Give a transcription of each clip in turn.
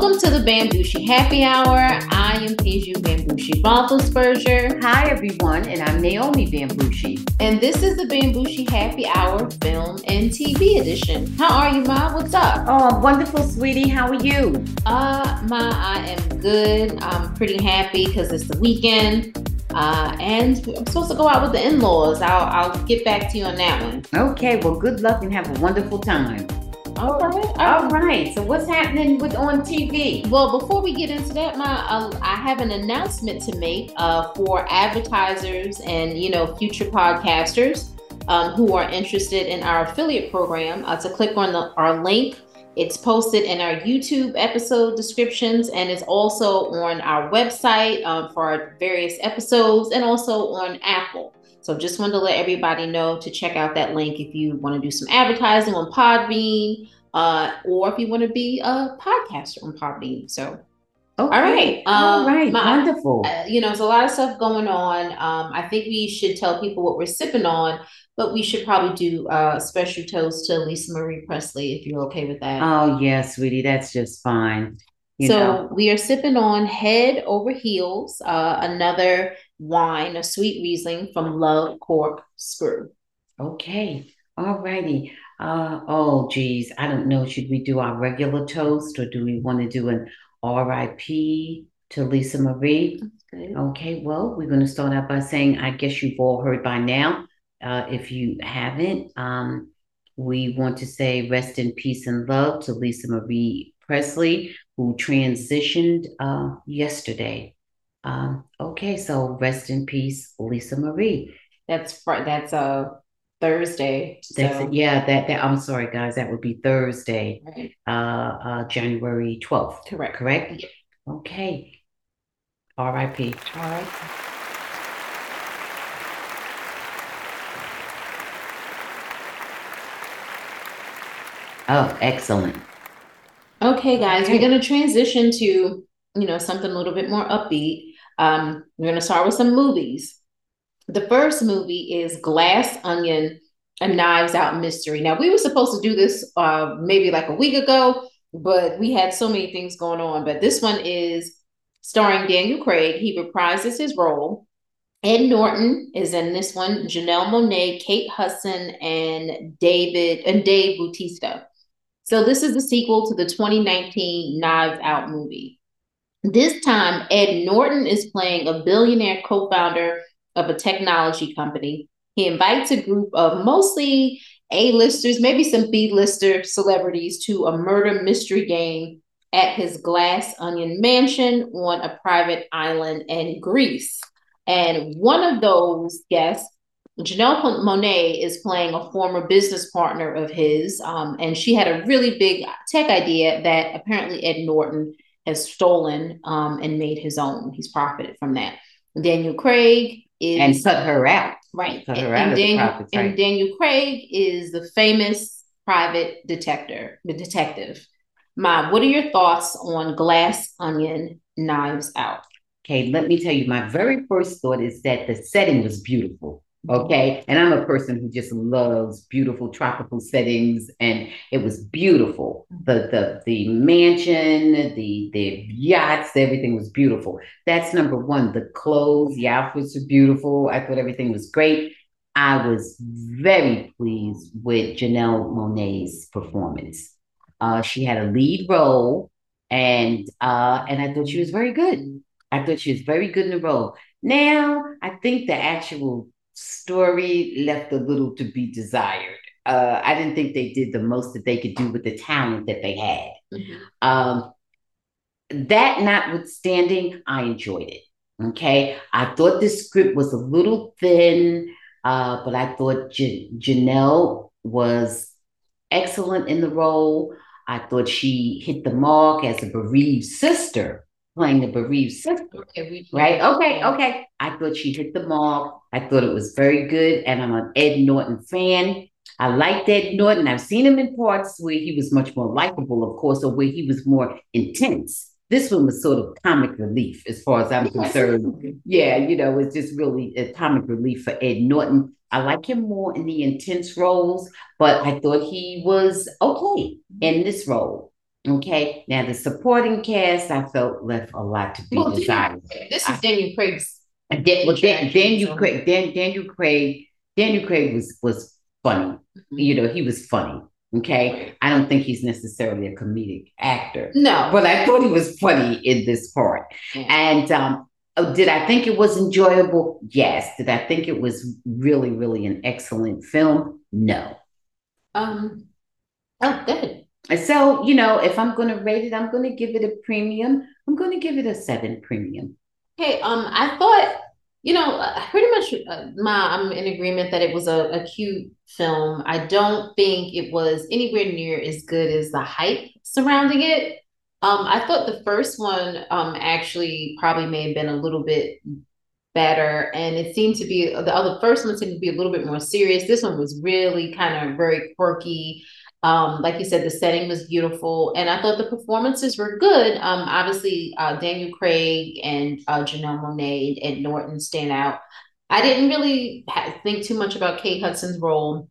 Welcome to the Bamgboshe Happy Hour. I am Piju Bamgboshe Roethlisberger. Hi, everyone, and I'm Naomi Bamgboshe. And this is the Bamgboshe Happy Hour film and TV edition. How are you, Ma? What's up? Oh, wonderful, sweetie. How are you? Uh, Ma, I am good. I'm pretty happy because it's the weekend. Uh, and I'm supposed to go out with the in-laws. I'll, I'll get back to you on that one. Okay, well, good luck and have a wonderful time. All right. All right. So what's happening with on TV? Well, before we get into that, my uh, I have an announcement to make uh, for advertisers and you know future podcasters um, who are interested in our affiliate program. Uh, to click on the, our link. It's posted in our YouTube episode descriptions, and it's also on our website um, for our various episodes, and also on Apple. So just wanted to let everybody know to check out that link if you want to do some advertising on Podbean, uh, or if you want to be a podcaster on Podbean. So, okay. all right, um, all right, my, wonderful. Uh, you know, there's a lot of stuff going on. Um, I think we should tell people what we're sipping on, but we should probably do uh, a special toast to Lisa Marie Presley if you're okay with that. Oh yeah, sweetie, that's just fine. You so know. we are sipping on Head Over Heels, uh, another wine, a sweet Riesling from Love Cork Screw. Okay, all righty. Uh, oh, geez, I don't know. Should we do our regular toast or do we want to do an RIP to Lisa Marie? Okay, well, we're going to start out by saying, I guess you've all heard by now. Uh, if you haven't, um, we want to say rest in peace and love to Lisa Marie Presley, who transitioned uh, yesterday. Um, okay, so rest in peace, Lisa Marie. That's fr- that's a uh, Thursday. That's so. yeah. That that I'm sorry, guys. That would be Thursday, right. uh, uh, January twelfth. Correct. Correct. Okay. R.I.P. All right. Oh, excellent. Okay, guys, okay. we're going to transition to you know something a little bit more upbeat. Um, we're going to start with some movies. The first movie is Glass Onion, a Knives Out mystery. Now, we were supposed to do this uh, maybe like a week ago, but we had so many things going on. But this one is starring Daniel Craig. He reprises his role. Ed Norton is in this one. Janelle Monáe, Kate Hudson, and David and Dave Bautista. So this is the sequel to the 2019 Knives Out movie. This time, Ed Norton is playing a billionaire co founder of a technology company. He invites a group of mostly A-listers, maybe some B-lister celebrities to a murder mystery game at his Glass Onion mansion on a private island in Greece. And one of those guests, Janelle Monáe, is playing a former business partner of his. Um, and she had a really big tech idea that apparently Ed Norton has stolen um, and made his own. He's profited from that. Daniel Craig is and cut her out. Right. Cut her and, out and Daniel, profits, right. and Daniel Craig is the famous private detector, the detective. Ma, what are your thoughts on Glass Onion Knives Out? Okay, let me tell you, my very first thought is that the setting was beautiful. Okay. And I'm a person who just loves beautiful tropical settings. And it was beautiful. The the the mansion, the the yachts, everything was beautiful. That's number one. The clothes, the outfits were beautiful. I thought everything was great. I was very pleased with Janelle Monáe's performance. Uh, she had a lead role, and uh, and I thought she was very good. I thought she was very good in the role. Now, I think the actual story left a little to be desired. Uh, I didn't think they did the most that they could do with the talent that they had. Mm-hmm. Um, that notwithstanding, I enjoyed it. Okay. I thought the script was a little thin, uh, but I thought J- Janelle was excellent in the role. I thought she hit the mark as a bereaved sister playing the bereaved sister. Okay, right? Okay, okay. I thought she hit the mark. I thought it was very good, and I'm an Ed Norton fan. I liked Ed Norton. I've seen him in parts where he was much more likable, of course, or where he was more intense. This one was sort of comic relief, as far as I'm concerned. Yeah, you know, it's just really a comic relief for Ed Norton. I like him more in the intense roles, but I thought he was okay in this role. Okay, now the supporting cast, I felt left a lot to be well, desired. This is Daniel Craig's. Dan, well, Dan, Daniel Craig, Dan, Daniel Craig, Daniel Craig was was funny. Mm-hmm. You know, he was funny. Okay, I don't think he's necessarily a comedic actor. No, but I thought he was funny in this part. Yeah. And um, oh, did I think it was enjoyable? Yes. Did I think it was really, really an excellent film? No. Um. Oh, good. So you know, if I'm going to rate it, I'm going to give it a premium. I'm going to give it a seven premium. Okay. Um, I thought you know, uh, pretty much uh, my I'm in agreement that it was a, a cute film. I don't think it was anywhere near as good as the hype surrounding it. Um, I thought the first one um actually probably may have been a little bit better, and it seemed to be the other first one seemed to be a little bit more serious. This one was really kind of very quirky. Um, like you said, the setting was beautiful, and I thought the performances were good. Um, obviously, uh, Daniel Craig and uh, Janelle Monáe and Norton stand out. I didn't really think too much about Kate Hudson's role.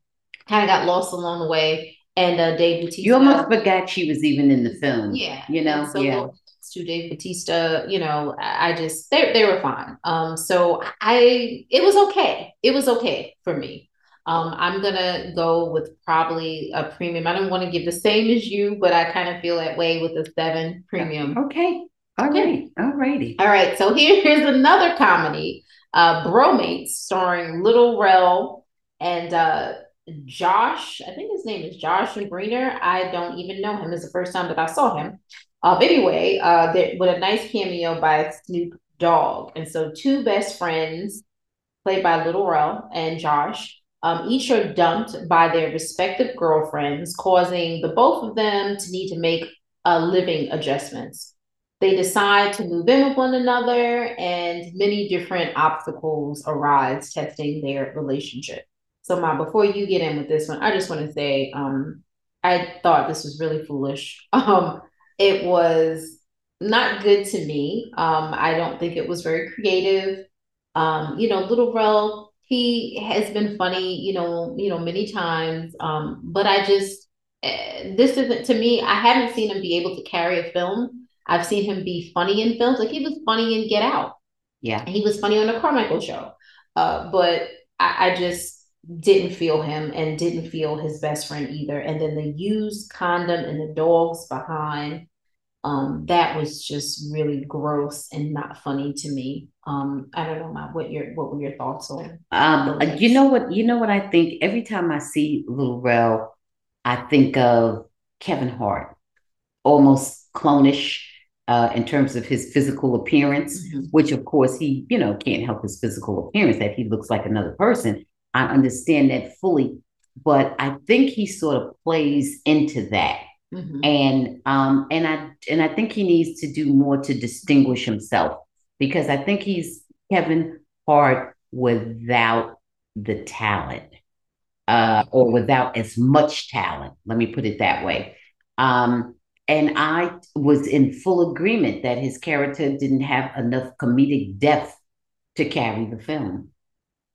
Kind of got lost along the way. And uh, Dave Bautista. You almost forgot she was even in the film. Yeah, you know. So yeah. To Dave Bautista, you know, I just they they were fine. Um, so I it was okay. It was okay for me. Um, I'm gonna go with probably a premium. I don't want to give the same as you, but I kind of feel that way with a seven premium. Okay. All right. All righty. All right. So here's another comedy, uh, Bromates, starring Lil Rel and uh, Josh. I think his name is Josh Greener. I don't even know him. It's the first time that I saw him. Uh, anyway, uh, with a nice cameo by Snoop Dogg. And so two best friends played by Lil Rel and Josh um, each are dumped by their respective girlfriends, causing the both of them to need to make uh, living adjustments. They decide to move in with one another, and many different obstacles arise testing their relationship. So, Ma, before you get in with this one, I just want to say um, I thought this was really foolish. Um, it was not good to me. Um, I don't think it was very creative. Um, you know, Lil Rel he has been funny, you know, you know, many times. Um, but I just uh, this isn't to me. I haven't seen him be able to carry a film. I've seen him be funny in films. Like he was funny in Get Out. Yeah, he was funny on the Carmichael Show. Uh, but I, I just didn't feel him and didn't feel his best friend either. And then the used condom and the dogs behind um, that was just really gross and not funny to me. Um, I don't know, my, what your what were your thoughts on? Um, you know what, you know what I think. Every time I see Lil Rel, I think of Kevin Hart, almost clonish uh, in terms of his physical appearance, mm-hmm. which of course he, you know, can't help his physical appearance that he looks like another person. I understand that fully, but I think he sort of plays into that Mm-hmm. And um and I and I think he needs to do more to distinguish himself because I think he's Kevin Hart without the talent uh or without as much talent. Let me put it that way. Um and I was in full agreement that his character didn't have enough comedic depth to carry the film.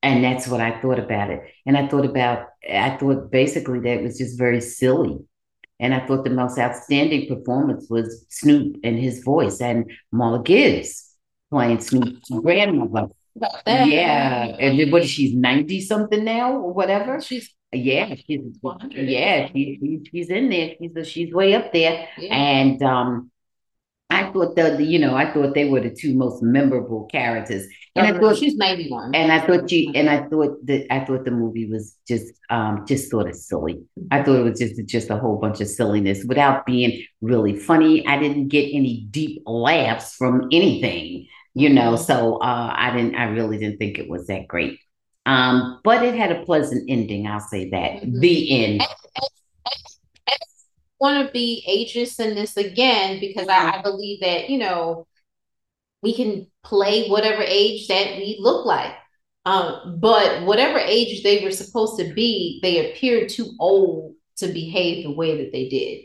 And that's what I thought about it. And I thought about, I thought basically that it was just very silly. And I thought the most outstanding performance was Snoop and his voice and Marla Gibbs playing Snoop's grandmother. Yeah. And what she's 90 something now or whatever? She's yeah, she's yeah, she, she's in there. She's she's way up there. Yeah. And um I thought that you know I thought they were the two most memorable characters, and I thought she's ninety one. And I thought she and I thought that I thought the movie was just um just sort of silly. I thought it was just just a whole bunch of silliness without being really funny. I didn't get any deep laughs from anything, you know. Mm-hmm. So uh, I didn't. I really didn't think it was that great. Um, but it had a pleasant ending. I'll say that. Mm-hmm. The end want to be ageist in this again because I, I believe that, you know, we can play whatever age that we look like. Um, but whatever age they were supposed to be, they appeared too old to behave the way that they did.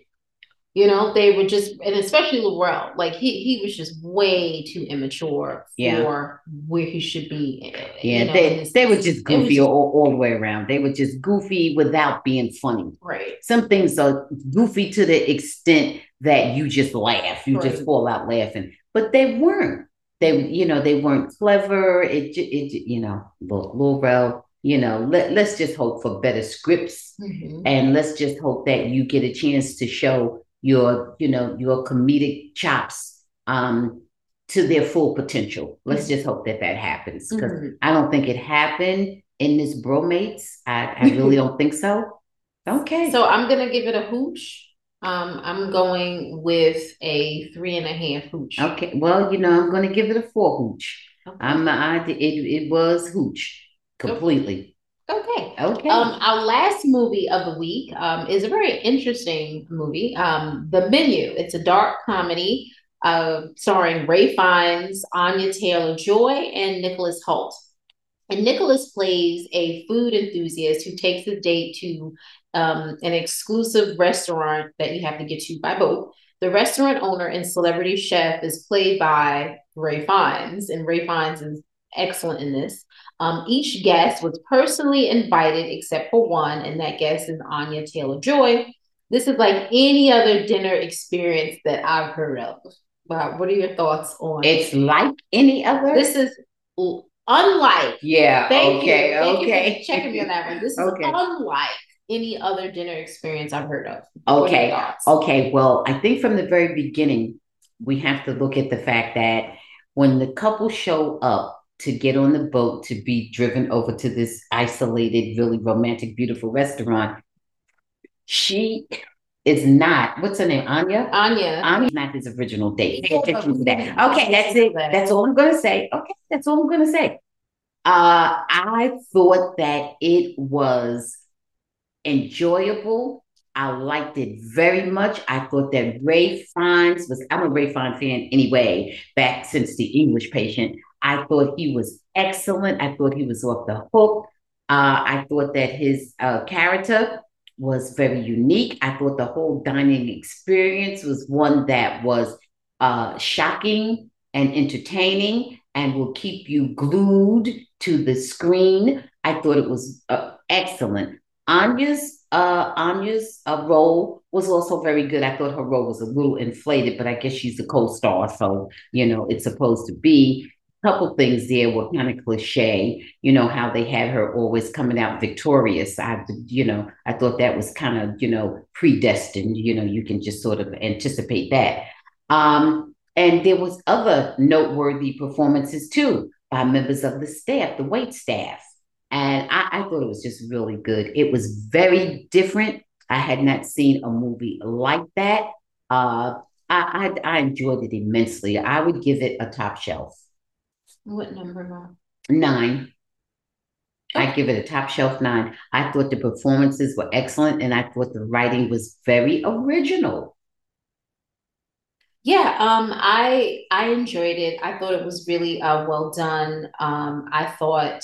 You know, they were just, and especially Lil Rel, like he he was just way too immature yeah. for where he should be. Yeah, know, they they were just goofy was, all, all the way around. They were just goofy without being funny. Right. Some things are goofy to the extent that you just laugh, you right. just fall out laughing. But they weren't. They, you know, they weren't clever. It, it, you know, Laurel, you know, let, let's just hope for better scripts, mm-hmm. and let's just hope that you get a chance to show your, you know, your comedic chops um, to their full potential. Let's mm-hmm. just hope that that happens because mm-hmm. I don't think it happened in this bromates. I, I really don't think so. Okay. So I'm gonna give it a hooch. Um, I'm going with a three and a half hooch. Okay. Well, you know, I'm gonna give it a four hooch. Okay. I'm I it it was hooch completely. Okay. Okay. Um, our last movie of the week um, is a very interesting movie. Um, The Menu. It's a dark comedy uh, starring Ray Fiennes, Anya Taylor Joy, and Nicholas Hoult. And Nicholas plays a food enthusiast who takes a date to um, an exclusive restaurant that you have to get to by boat. The restaurant owner and celebrity chef is played by Ray Fiennes, and Ray Fiennes is excellent in this. Um, each guest was personally invited except for one, and that guest is Anya Taylor Joy. This is like any other dinner experience that I've heard of. Wow, what are your thoughts on? It's like any other. This is unlike. Yeah. Thank okay. You. Thank okay. You for checking me on that one. This is okay. unlike any other dinner experience I've heard of. Okay. Okay. Well, I think from the very beginning, we have to look at the fact that when the couple show up to get on the boat to be driven over to this isolated, really romantic, beautiful restaurant, she is not what's her name? Anya? Anya. Anya's not his original date. Pay attention to that. Okay, that's it. That's all I'm gonna say. Okay, that's all I'm gonna say. Uh, I thought that it was enjoyable. I liked it very much. I thought that Ray Fiennes was, I'm a Ray Fiennes fan anyway, back since The English Patient. I thought he was excellent. I thought he was off the hook. Uh, I thought that his uh, character was very unique. I thought the whole dining experience was one that was uh, shocking and entertaining and will keep you glued to the screen. I thought it was uh, excellent. Anya's uh, Anya's uh, role was also very good. I thought her role was a little inflated, but I guess she's a co-star, so you know it's supposed to be couple things there were kind of cliche, you know, how they had her always coming out victorious. I, you know, I thought that was kind of, you know, predestined, you know, you can just sort of anticipate that. Um, and there was other noteworthy performances too by members of the staff, the wait staff. And I, I thought it was just really good. It was very different. I had not seen a movie like that. Uh, I, I, I enjoyed it immensely. I would give it a top shelf. What number? Nine. I give it a top shelf nine. I thought the performances were excellent and I thought the writing was very original. Yeah, um, I I enjoyed it. I thought it was really uh, well done. Um, I thought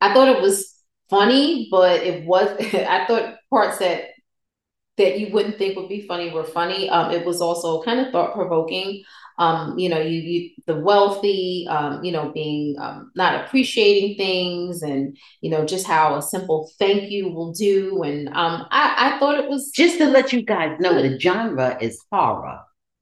I thought it was funny, but it was I thought parts that that you wouldn't think would be funny were funny. Um, it was also kind of thought provoking um, you know, you, you the wealthy, um, you know, being um, not appreciating things, and you know, just how a simple thank you will do. And um, I, I thought it was just to let you guys know the genre is horror.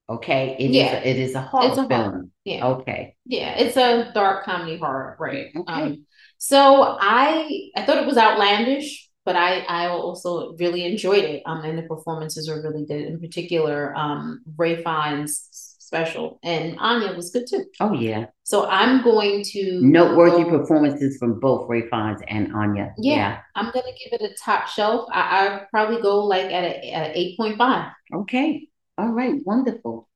Okay, it yeah. is a, it is a horror it's a film. Horror. Yeah. Okay. Yeah, it's a dark comedy horror, right? Okay. Um, so I I thought it was outlandish, but I I also really enjoyed it. Um, and the performances were really good. In particular, um, Ralph Fiennes special, and Anya was good too. Oh yeah. So I'm going to noteworthy go, performances from both Ralph Fiennes and Anya. Yeah, yeah, I'm gonna give it a top shelf. I I probably go like at a, at eight point five. Okay. All right. Wonderful.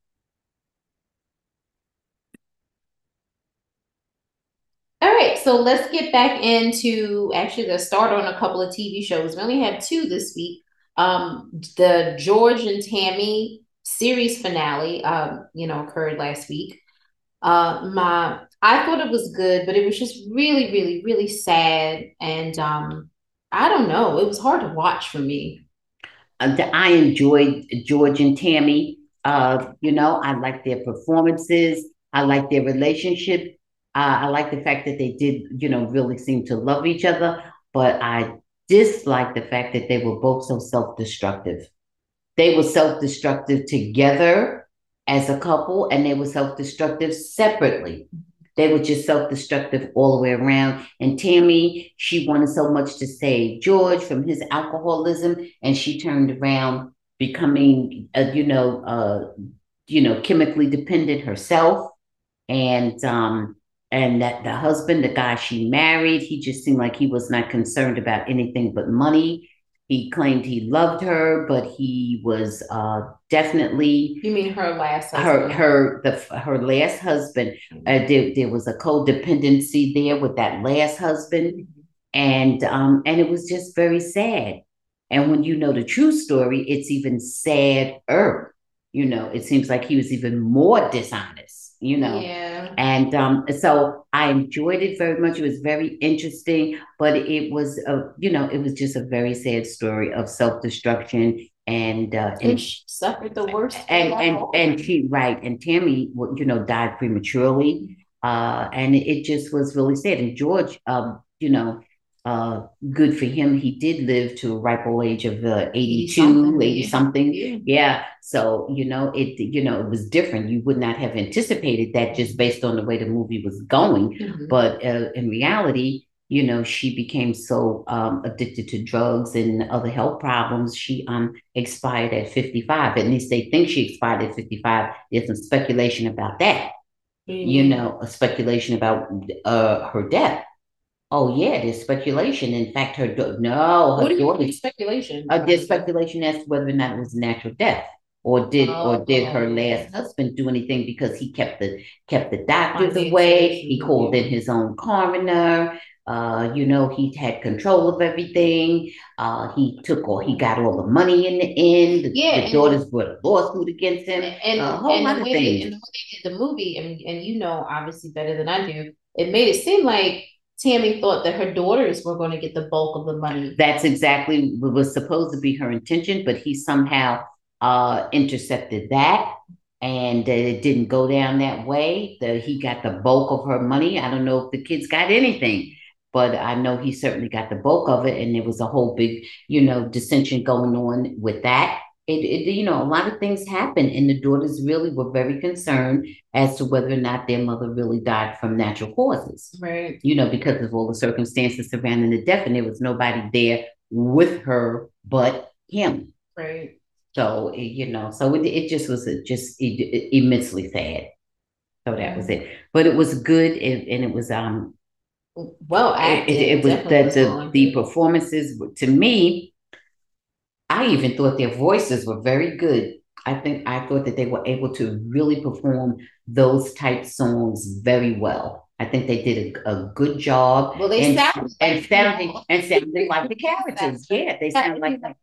All right, so let's get back into actually the start on a couple of TV shows. We only have two this week. Um, the George and Tammy series finale, um, you know, occurred last week. Uh, my I thought it was good, but it was just really, really, really sad, and um, I don't know. It was hard to watch for me. Uh, I enjoyed George and Tammy. Uh, you know, I like their performances. I like their relationship. Uh, I like the fact that they did, you know, really seem to love each other. But I dislike the fact that they were both so self-destructive they were self-destructive together as a couple, and they were self-destructive separately. They were just self-destructive all the way around. And Tammy, she wanted so much to save George from his alcoholism, and she turned around becoming, uh, you know, uh, you know, chemically dependent herself. And um, and that the husband, the guy she married, he just seemed like he was not concerned about anything but money. He claimed he loved her, but he was uh, definitely. You mean her last husband? Her her the her last husband. Uh, there, there was a codependency there with that last husband, mm-hmm. and um and it was just very sad. And when you know the true story, it's even sadder. You know, it seems like he was even more dishonest. You know, yeah. And um, so I enjoyed it very much. It was very interesting, but it was a you know it was just a very sad story of self destruction and uh, and, and she suffered the worst. And and and she right and Tammy you know died prematurely, uh, and it just was really sad. And George, um, you know, uh, good for him. He did live to a ripe old age of uh, 82, 80 something. Yeah. yeah. So, you know, it, you know, it was different. You would not have anticipated that just based on the way the movie was going. Mm-hmm. But uh, in reality, you know, she became so um, addicted to drugs and other health problems. She um expired at 55. At least they think she expired at 55. There's some speculation about that. Mm-hmm. You know, a speculation about uh, her death. Oh yeah, there's speculation. In fact, her do- no, her what do you daughter, speculation? Uh, there's speculation as to whether or not it was natural death, or did oh, or did her last husband do anything because he kept the kept the doctors away. He called in his own coroner. Uh, you know, he had control of everything. Uh, he took all, he got all the money in the end. The, yeah, the daughters brought a lawsuit against him. And, a whole and lot of things. They, and the way they did the movie, and, and you know, obviously better than I do, it made it seem like Tammy thought that her daughters were going to get the bulk of the money. That's exactly what was supposed to be her intention, but he somehow uh, intercepted that and it didn't go down that way. The, he got the bulk of her money. I don't know if the kids got anything, but I know he certainly got the bulk of it. And there was a whole big, you know, dissension going on with that it, it, you know, a lot of things happened, and the daughters really were very concerned as to whether or not their mother really died from natural causes. Right. You know, because of all the circumstances surrounding the death, and there was nobody there with her but him. Right. So you know, so it, it just was a, just it, immensely sad. So that was it. But it was good, and, and it was um. Well, acted. It, it was that the, the performances to me I even thought their voices were very good. I think I thought that they were able to really perform those type songs very well. I think they did a, a good job. Well, they and, sound and sounding and sounding like the characters. Yeah, they sound like that.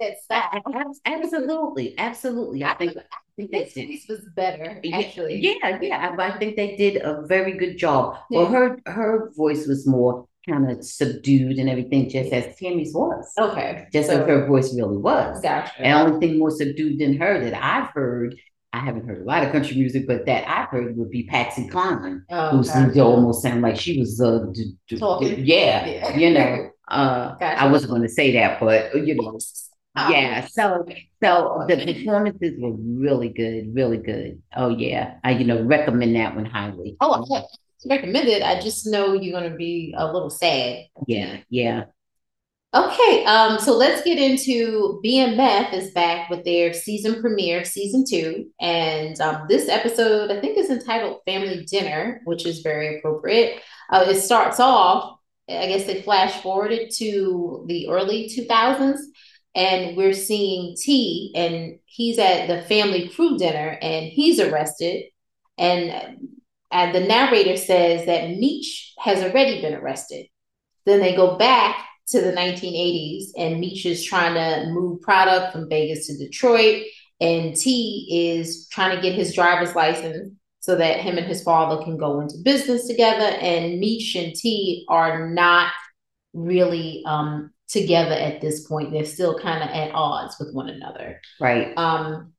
Absolutely, absolutely. I think I think they did. This was better, actually. Yeah, yeah. I think they did a very good job. Yeah. Well, her her voice was more kind of subdued and everything, just as Tammy's was. Okay. Just so, as her voice really was. Gotcha. And the only thing more subdued than her that I've heard, I haven't heard a lot of country music, but that I've heard would be Patsy Cline, oh, who seemed to almost sound like she was uh, d- d- d- yeah, yeah, you know. Uh, gotcha. I wasn't going to say that, but you know, oh. yeah. So, so the performances were really good, really good. Oh yeah, I you know recommend that one highly. Oh, okay recommended. I just know you're going to be a little sad. Yeah, yeah. Okay, um, so let's get into BMF is back with their season premiere, season two, and um, this episode I think is entitled "Family Dinner," which is very appropriate. Uh, it starts off, I guess they flash forwarded to the early two thousands, and we're seeing T, and he's at the family crew dinner, and he's arrested, and and the narrator says that Meech has already been arrested. Then they go back to the 1980s, and Meech is trying to move product from Vegas to Detroit, and T is trying to get his driver's license so that him and his father can go into business together. And Meech and T are not really um, together at this point. They're still kind of at odds with one another. Right. Um,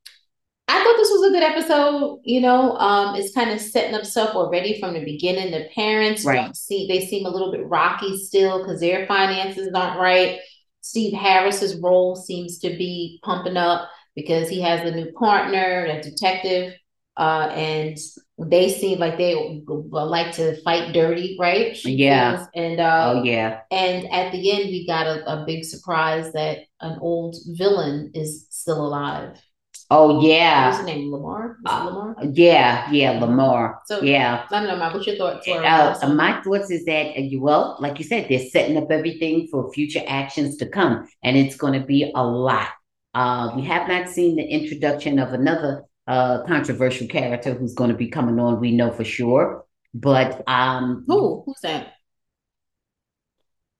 I thought this was a good episode. You know, um, it's kind of setting up stuff already from the beginning. The parents right. see they seem a little bit rocky still because their finances aren't right. Steve Harris's role seems to be pumping up because he has a new partner, a detective, uh, and they seem like they like to fight dirty, right? Yeah. And uh, oh yeah. And at the end, we got a, a big surprise that an old villain is still alive. Oh yeah. What's his name? Lamar. Uh, Lamar. Yeah, yeah, Lamar. So yeah. I don't know. What's your thoughts? Uh, my thoughts is that uh, well, like you said, they're setting up everything for future actions to come, and it's going to be a lot. Uh, we have not seen the introduction of another uh, controversial character who's going to be coming on. We know for sure, but um, who? Who's that?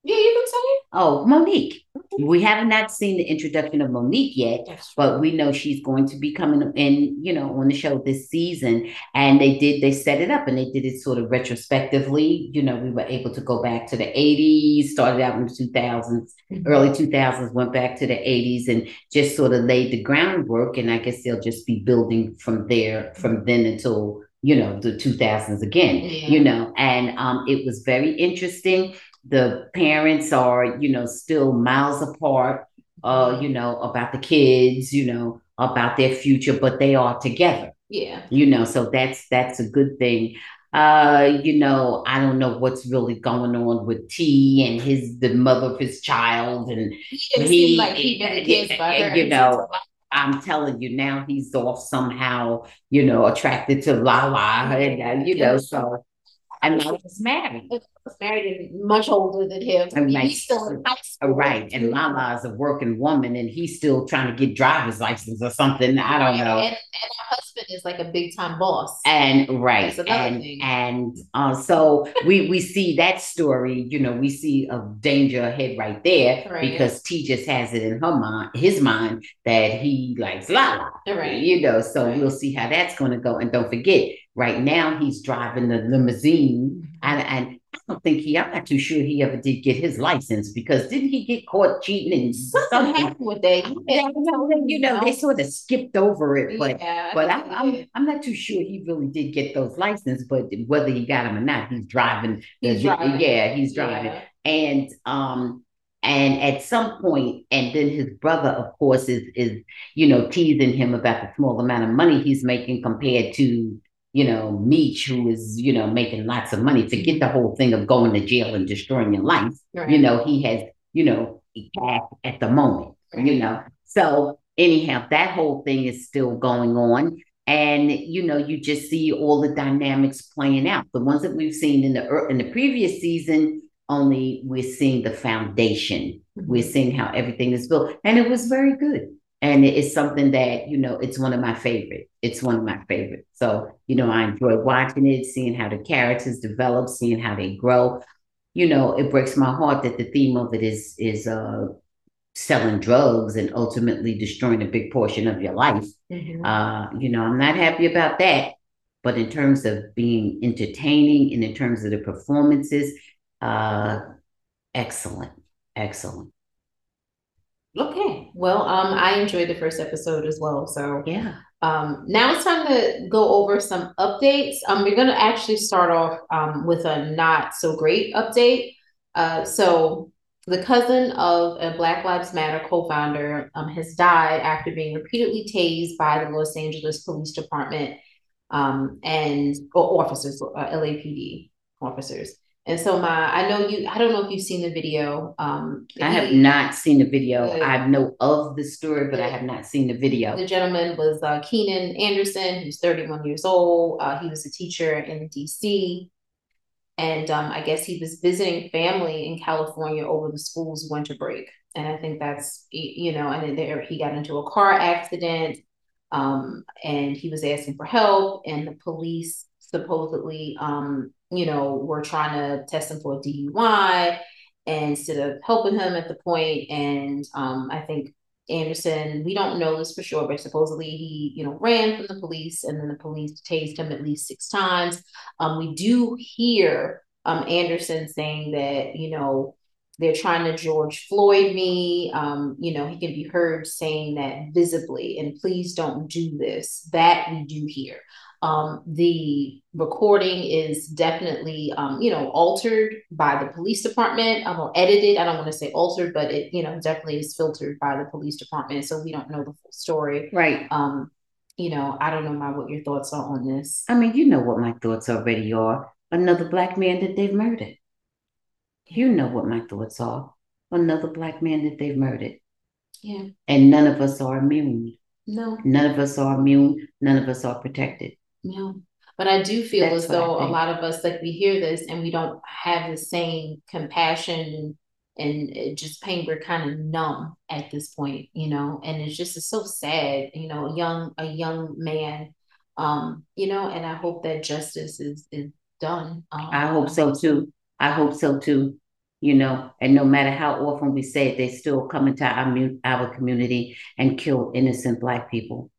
Yeah, you can say Oh, Monique. We have not seen the introduction of Monique yet, but we know she's going to be coming in, you know, on the show this season. And they did, they set it up and they did it sort of retrospectively. You know, we were able to go back to the 80s, started out in the 2000s, mm-hmm. early 2000s, went back to the 80s and just sort of laid the groundwork. And I guess they'll just be building from there, from then until you know the 2000s again yeah. you know and um it was very interesting the parents are, you know, still miles apart, uh, you know, about the kids, you know, about their future, but they are together. Yeah. You know, so that's that's a good thing. Uh, you know, I don't know what's really going on with T and his the mother of his child, and he like he been kids by her. You know, I'm telling you now, he's off somehow. You know, attracted to Lala, and uh, you know, so and I was married was married and much older than him. And he's still in high school. Right. And Lala is a working woman and he's still trying to get driver's license or something. I don't know. And, and her husband is like a big time boss. And right. And thing. and uh, so we we see that story, you know, we see a danger ahead right there right. because T just has it in her mind, his mind that he likes Lala. Right. You know, so we'll see how that's gonna go. And don't forget, right now he's driving the limousine and and I don't think he, I'm not too sure he ever did get his license because didn't he get caught cheating and something happened with that? Yeah, you know, they sort of skipped over it, but yeah, but I, am I'm, I'm not too sure he really did get those licenses, but whether he got them or not, he's driving. He's driving. Yeah, he's driving. Yeah. And um and at some point, and then his brother, of course, is is you know teasing him about the small amount of money he's making compared to you know, Meech, who is, you know, making lots of money, forget the whole thing of going to jail and destroying your life. Right. You know, he has, you know, cash at the moment, right. you know. So anyhow, that whole thing is still going on. And you know, you just see all the dynamics playing out. The ones that we've seen in the in the previous season, only we're seeing the foundation. Mm-hmm. We're seeing how everything is built, and it was very good and it's something that you know it's one of my favorite it's one of my favorite. So you know i enjoy watching it seeing how the characters develop seeing how they grow. You know it breaks my heart that the theme of it is is uh selling drugs and ultimately destroying a big portion of your life. Mm-hmm. uh you know i'm not happy about that. But in terms of being entertaining and in terms of the performances uh excellent excellent Okay. Well, um, I enjoyed the first episode as well. So yeah. Um, now it's time to go over some updates. Um, we're gonna actually start off um with a not so great update. Uh, so the cousin of a Black Lives Matter co-founder um, has died after being repeatedly tased by the Los Angeles Police Department um, and or officers, uh, LAPD officers. And so my, I know you, I don't know if you've seen the video. Um, I have not seen the video. I know of the story, but I have not seen the video. The gentleman was uh, Keenan Anderson, who's 31 years old. Uh, he was a teacher in DC. And um, I guess he was visiting family in California over the school's winter break. And I think that's, you know, and then there he got into a car accident um, and he was asking for help. And the police supposedly um, you know, were trying to test him for a DUI instead of helping him at the point. And um, I think Anderson, we don't know this for sure, but supposedly he, you know, ran from the police and then the police tased him at least six times. Um, we do hear um, Anderson saying that, you know, they're trying to George Floyd me. Um, you know, he can be heard saying that visibly, and please don't do this. That we do hear. Um, the recording is definitely, um, you know, altered by the police department um, or edited. I don't want to say altered, but it, you know, definitely is filtered by the police department. So we don't know the full story. Right. Um, you know, I don't know my what your thoughts are on this. I mean, you know what my thoughts already are. Another black man that they've murdered. You know what my thoughts are. Another black man that they've murdered. Yeah. And none of us are immune. No. None of us are immune. None of us are protected. Yeah. But I do feel That's as though a lot of us, like we hear this and we don't have the same compassion and, and it just pain. We're kind of numb at this point, you know, and it's just it's so sad, you know, a young, a young man, um, you know, and I hope that justice is, is done. Um, I hope so too. I hope so too. You know, and no matter how often we say it, they still come into our our community and kill innocent black people.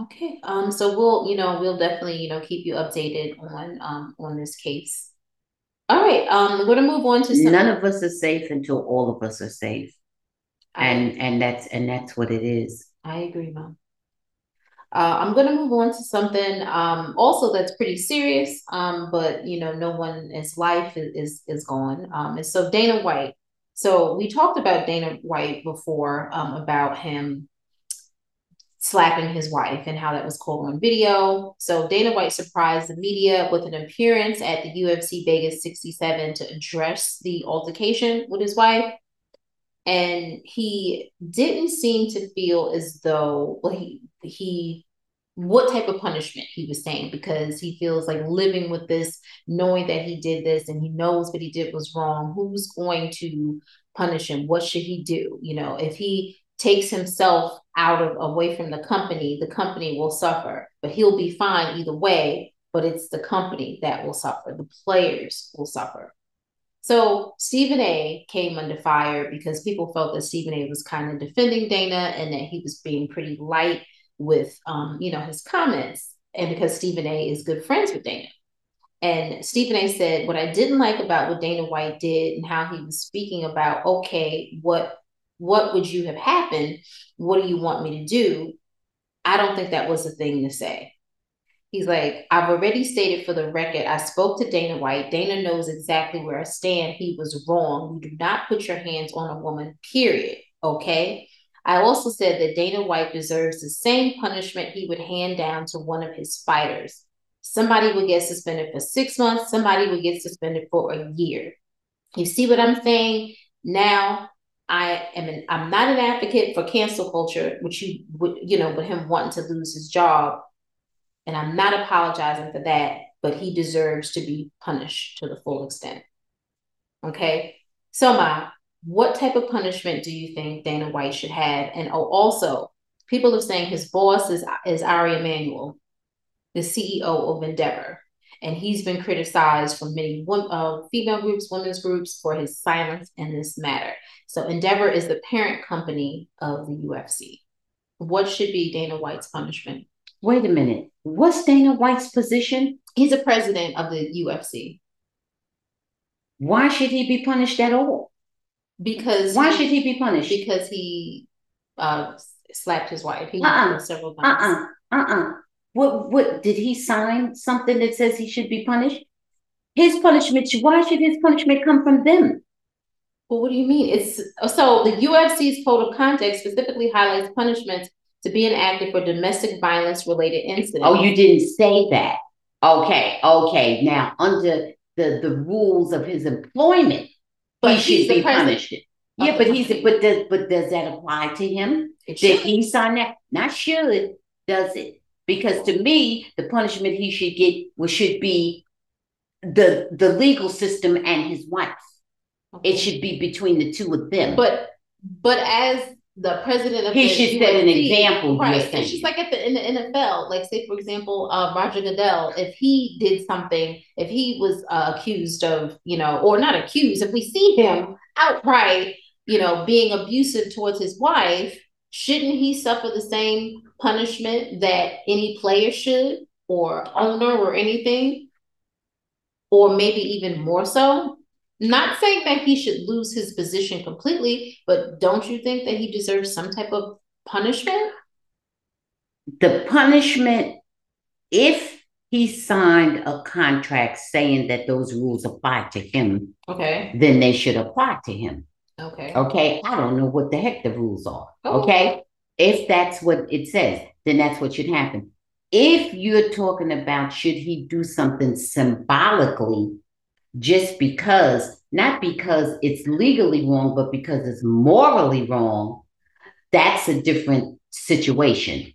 Okay. Um, so we'll, you know, we'll definitely, you know, keep you updated on um on this case. All right. Um, we're gonna move on to some None of us are safe until all of us are safe, I- and and that's and that's what it is. I agree, Mom. Uh, I'm gonna move on to something um also that's pretty serious, um, but you know, no one's life is is, is gone. Um, and so Dana White. So we talked about Dana White before, um, about him slapping his wife and how that was caught on video. So Dana White surprised the media with an appearance at the UFC Vegas 67 to address the altercation with his wife. And he didn't seem to feel as though well, he he what type of punishment he was saying because he feels like living with this, knowing that he did this and he knows what he did was wrong. Who's going to punish him? What should he do? You know, if he takes himself out of away from the company, the company will suffer, but he'll be fine either way. But it's the company that will suffer, the players will suffer. So Stephen A came under fire because people felt that Stephen A was kind of defending Dana and that he was being pretty light with um, you know, his comments. And because Stephen A is good friends with Dana. And Stephen A said, What I didn't like about what Dana White did and how he was speaking about, okay, what what would you have happened? What do you want me to do? I don't think that was a thing to say. He's like, I've already stated for the record, I spoke to Dana White. Dana knows exactly where I stand. He was wrong. You do not put your hands on a woman, period. Okay. I also said that Dana White deserves the same punishment he would hand down to one of his fighters. Somebody would get suspended for six months, somebody would get suspended for a year. You see what I'm saying? Now I am an I'm not an advocate for cancel culture, which you would, you know, with him wanting to lose his job. And I'm not apologizing for that, but he deserves to be punished to the full extent. Okay. So Ma, what type of punishment do you think Dana White should have? And oh, also, people are saying his boss is is Ari Emanuel, the CEO of Endeavor, and he's been criticized from many uh, female groups, women's groups for his silence in this matter. So Endeavor is the parent company of the UFC. What should be Dana White's punishment? Wait a minute. What's Dana White's position? He's a president of the UFC Why should he be punished at all? because Why he- should he be punished? because he uh, slapped his wife. He Uh-uh. several times. Uh-uh. Uh-uh. What what did he sign something that says he should be punished? His punishment, why should his punishment come from them? Well, what do you mean? It's so the UFC's code of conduct specifically highlights punishments to be enacted for domestic violence related incidents. Oh, you didn't say that. Okay, okay. Now, under the, the rules of his employment, But he should be president punished. Yeah, but he's but does but does that apply to him? It Did should. he sign that? Not should, does it? Because to me, the punishment he should get should be the the legal system and his wife. It should be between the two of them. But but as the president of He the should set an example, right? It's just like at the in the NFL, like say for example, uh, Roger Goodell, if he did something, if he was uh, accused of, you know, or not accused, if we see him outright, you know, being abusive towards his wife, shouldn't he suffer the same punishment that any player should, or owner, or anything, or maybe even more so? Not saying that he should lose his position completely, but don't you think that he deserves some type of punishment? the punishment, if he signed a contract saying that those rules apply to him, Okay. then they should apply to him. Okay. Okay. I don't know what the heck the rules are. Oh. Okay. If that's what it says, then that's what should happen. If you're talking about should he do something symbolically, just because, not because it's legally wrong, but because it's morally wrong, that's a different situation.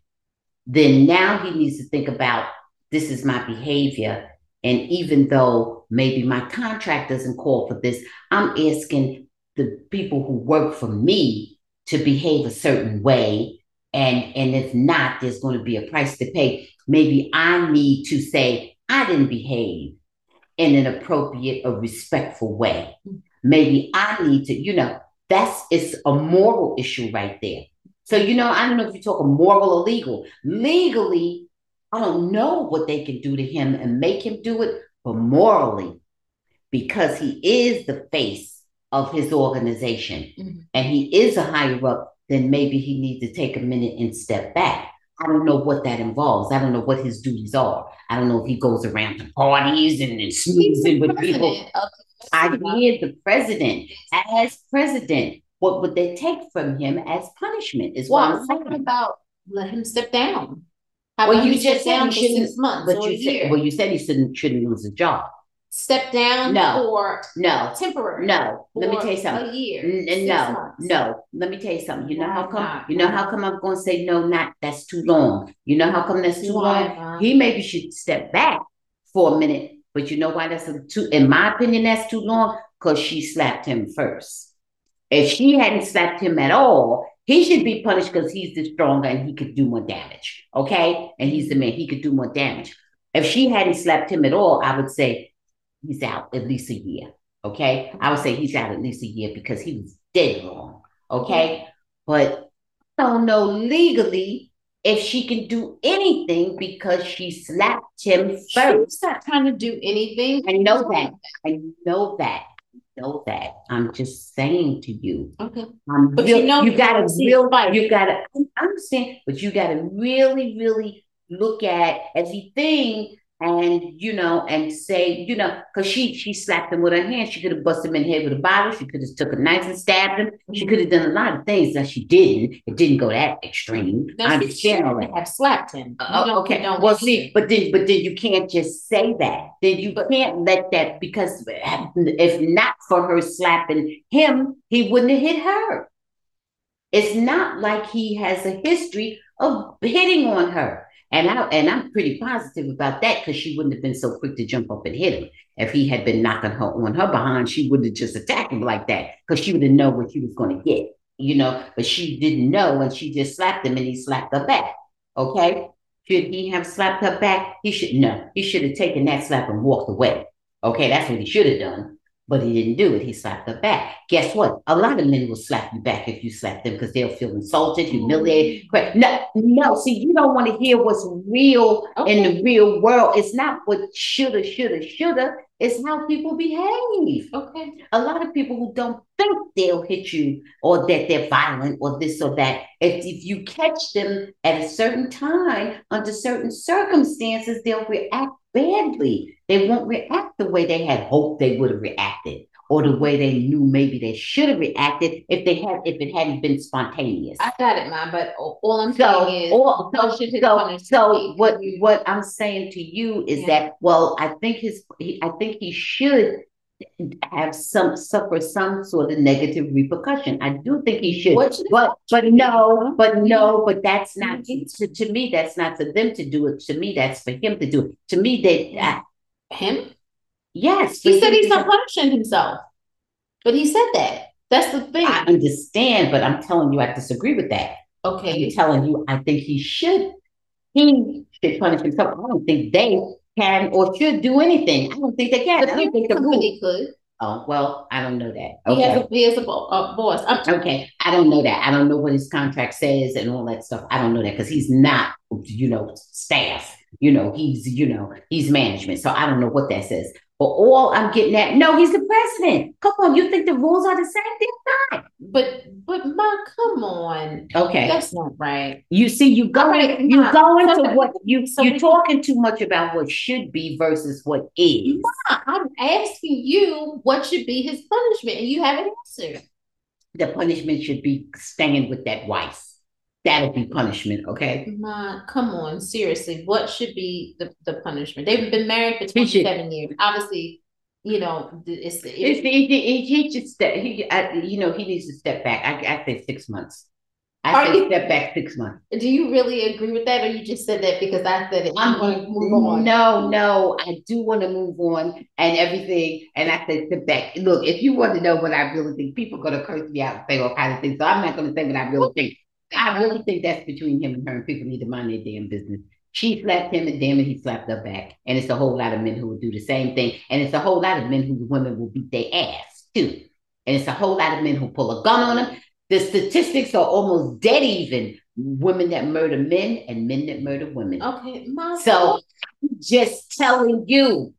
Then now he needs to think about this is my behavior. And even though maybe my contract doesn't call for this, I'm asking the people who work for me to behave a certain way. And, and if not, there's going to be a price to pay. Maybe I need to say, I didn't behave in an appropriate or respectful way. Maybe I need to, you know, that's it's a moral issue right there. So, you know, I don't know if you talk talking moral or legal. Legally, I don't know what they can do to him and make him do it, but morally, because he is the face of his organization Mhm. and he is a higher up, then maybe he needs to take a minute and step back. I don't know what that involves. I don't know what his duties are. I don't know if he goes around to parties and, and snoozing with people. president of the I hear the president as president. What would they take from him as punishment? Is what Well, I'm what saying. about let him step down? How Well, you just said he shouldn't- months But you said, well, you said he shouldn't shouldn't lose a job. Step down No. for No, temporary. no. Let me tell you something. A year. N- no, months. no. Let me tell you something. You know how come? not? You know how come I'm going to say no? Not that's too long. You know how come that's too Why long? not? He maybe should step back for a minute. But you know why that's a too? In my opinion, that's too long because she slapped him first. If she hadn't slapped him at all, he should be punished because he's the stronger and he could do more damage. Okay, and he's the man. He could do more damage. If she hadn't slapped him at all, I would say he's out at least a year. Okay. I would say he's out at least a year because he was dead wrong. Okay. But I don't know legally if she can do anything because she slapped him first. She's not trying to do anything. I know that. I know that. I know that. I'm just saying to you. Okay. I'm But real- you know you wanna see real fight. you gotta I understand, but you gotta really, really look at everything and you know and say, you know, because she she slapped him with her hand. She could have busted him in the head with a bottle, she could have took a knife and stabbed him. She Mm-hmm. could have done a lot of things that she didn't. It didn't go that extreme. Now, I understand all that. have slapped him. Uh, okay. don't well, see, but then, but then you can't just say that. Then you can't let that because if not for her slapping him, he wouldn't have hit her. It's not like he has a history of hitting on her. And I and I'm pretty positive about that because she wouldn't have been so quick to jump up and hit him. If he had been knocking her on her behind, she wouldn't have just attacked him like that because she would have known what she was going to get, you know. But she didn't know, and she just slapped him, and he slapped her back. Okay, should he have slapped her back? He should no. He should have taken that slap and walked away. Okay, that's what he should have done. But he didn't do it. He slapped her back. Guess what? A lot of men will slap you back if you slap them because they'll feel insulted, mm-hmm. humiliated. Cra- No, no. See, you don't want to hear what's real in the real world. It's not what shoulda, shoulda, shoulda. It's how people behave. Okay. A lot of people who don't think they'll hit you or that they're violent or this or that. If, if you catch them at a certain time under certain circumstances, they'll react badly. They won't react the way they had hoped they would have reacted or the way they knew maybe they should have reacted if they had if it hadn't been spontaneous. I got it, ma. But all all I'm So, saying is, no so, so, so what, what I'm saying to you is Yeah. that, well, I think his, he, I think he should have some, suffer some sort of negative repercussion. I do think he should. But, but no, but no, but that's not, to, to me, that's not for them to do it. To me, that's for him to do it. To me, they, uh, him? yes. He said he's not punishing himself. But he said that. That's the thing. I understand, but I'm telling you, I disagree with that. Okay, I'm telling you, I think he should. He should punish himself. I don't think they can or should do anything. I don't think they can. The I don't think the company could. Oh, well, I don't know that. He has a, he has a, a boss. I'm, Okay. I don't know that. I don't know what his contract says and all that stuff. I don't know that because he's not, you know, staff. You know, he's, you know, he's management. So I don't know what that says. But all I'm getting at, no, he's the president. Come on, you think the rules are the same? They're not. But but ma, come on. Okay. That's not right. You see, you go Alright, you go into so- what you so you're talking too much about what should be versus what is. Ma, I'm asking you what should be his punishment, and you haven't answered. The punishment should be staying with that wife. That'll be punishment, okay? Ma, come on, seriously, what should be the, the punishment? They've been married for 27 years. Obviously, you know, it's the It's, he, he, he should step. He, I, you know, he needs to step back. I, I say six months. I Are say you- step back six months. Do you really agree with that, or you just said that because I said it? I'm I'm going to move on. No, no, I do want to move on and everything. And I said, step back. Look, if you want to know what I really think, people are going to curse me out and say all kinds of things. So I'm not going to say what I really think. I really think that's between him and her, and people need to mind their damn business. She slapped him, and damn it, he slapped her back. And it's a whole lot of men who will do the same thing. And it's a whole lot of men who women will beat their ass too. And it's a whole lot of men who pull a gun on them. The statistics are almost dead even. Women that murder men and men that murder women. Okay, Ma. So just telling you,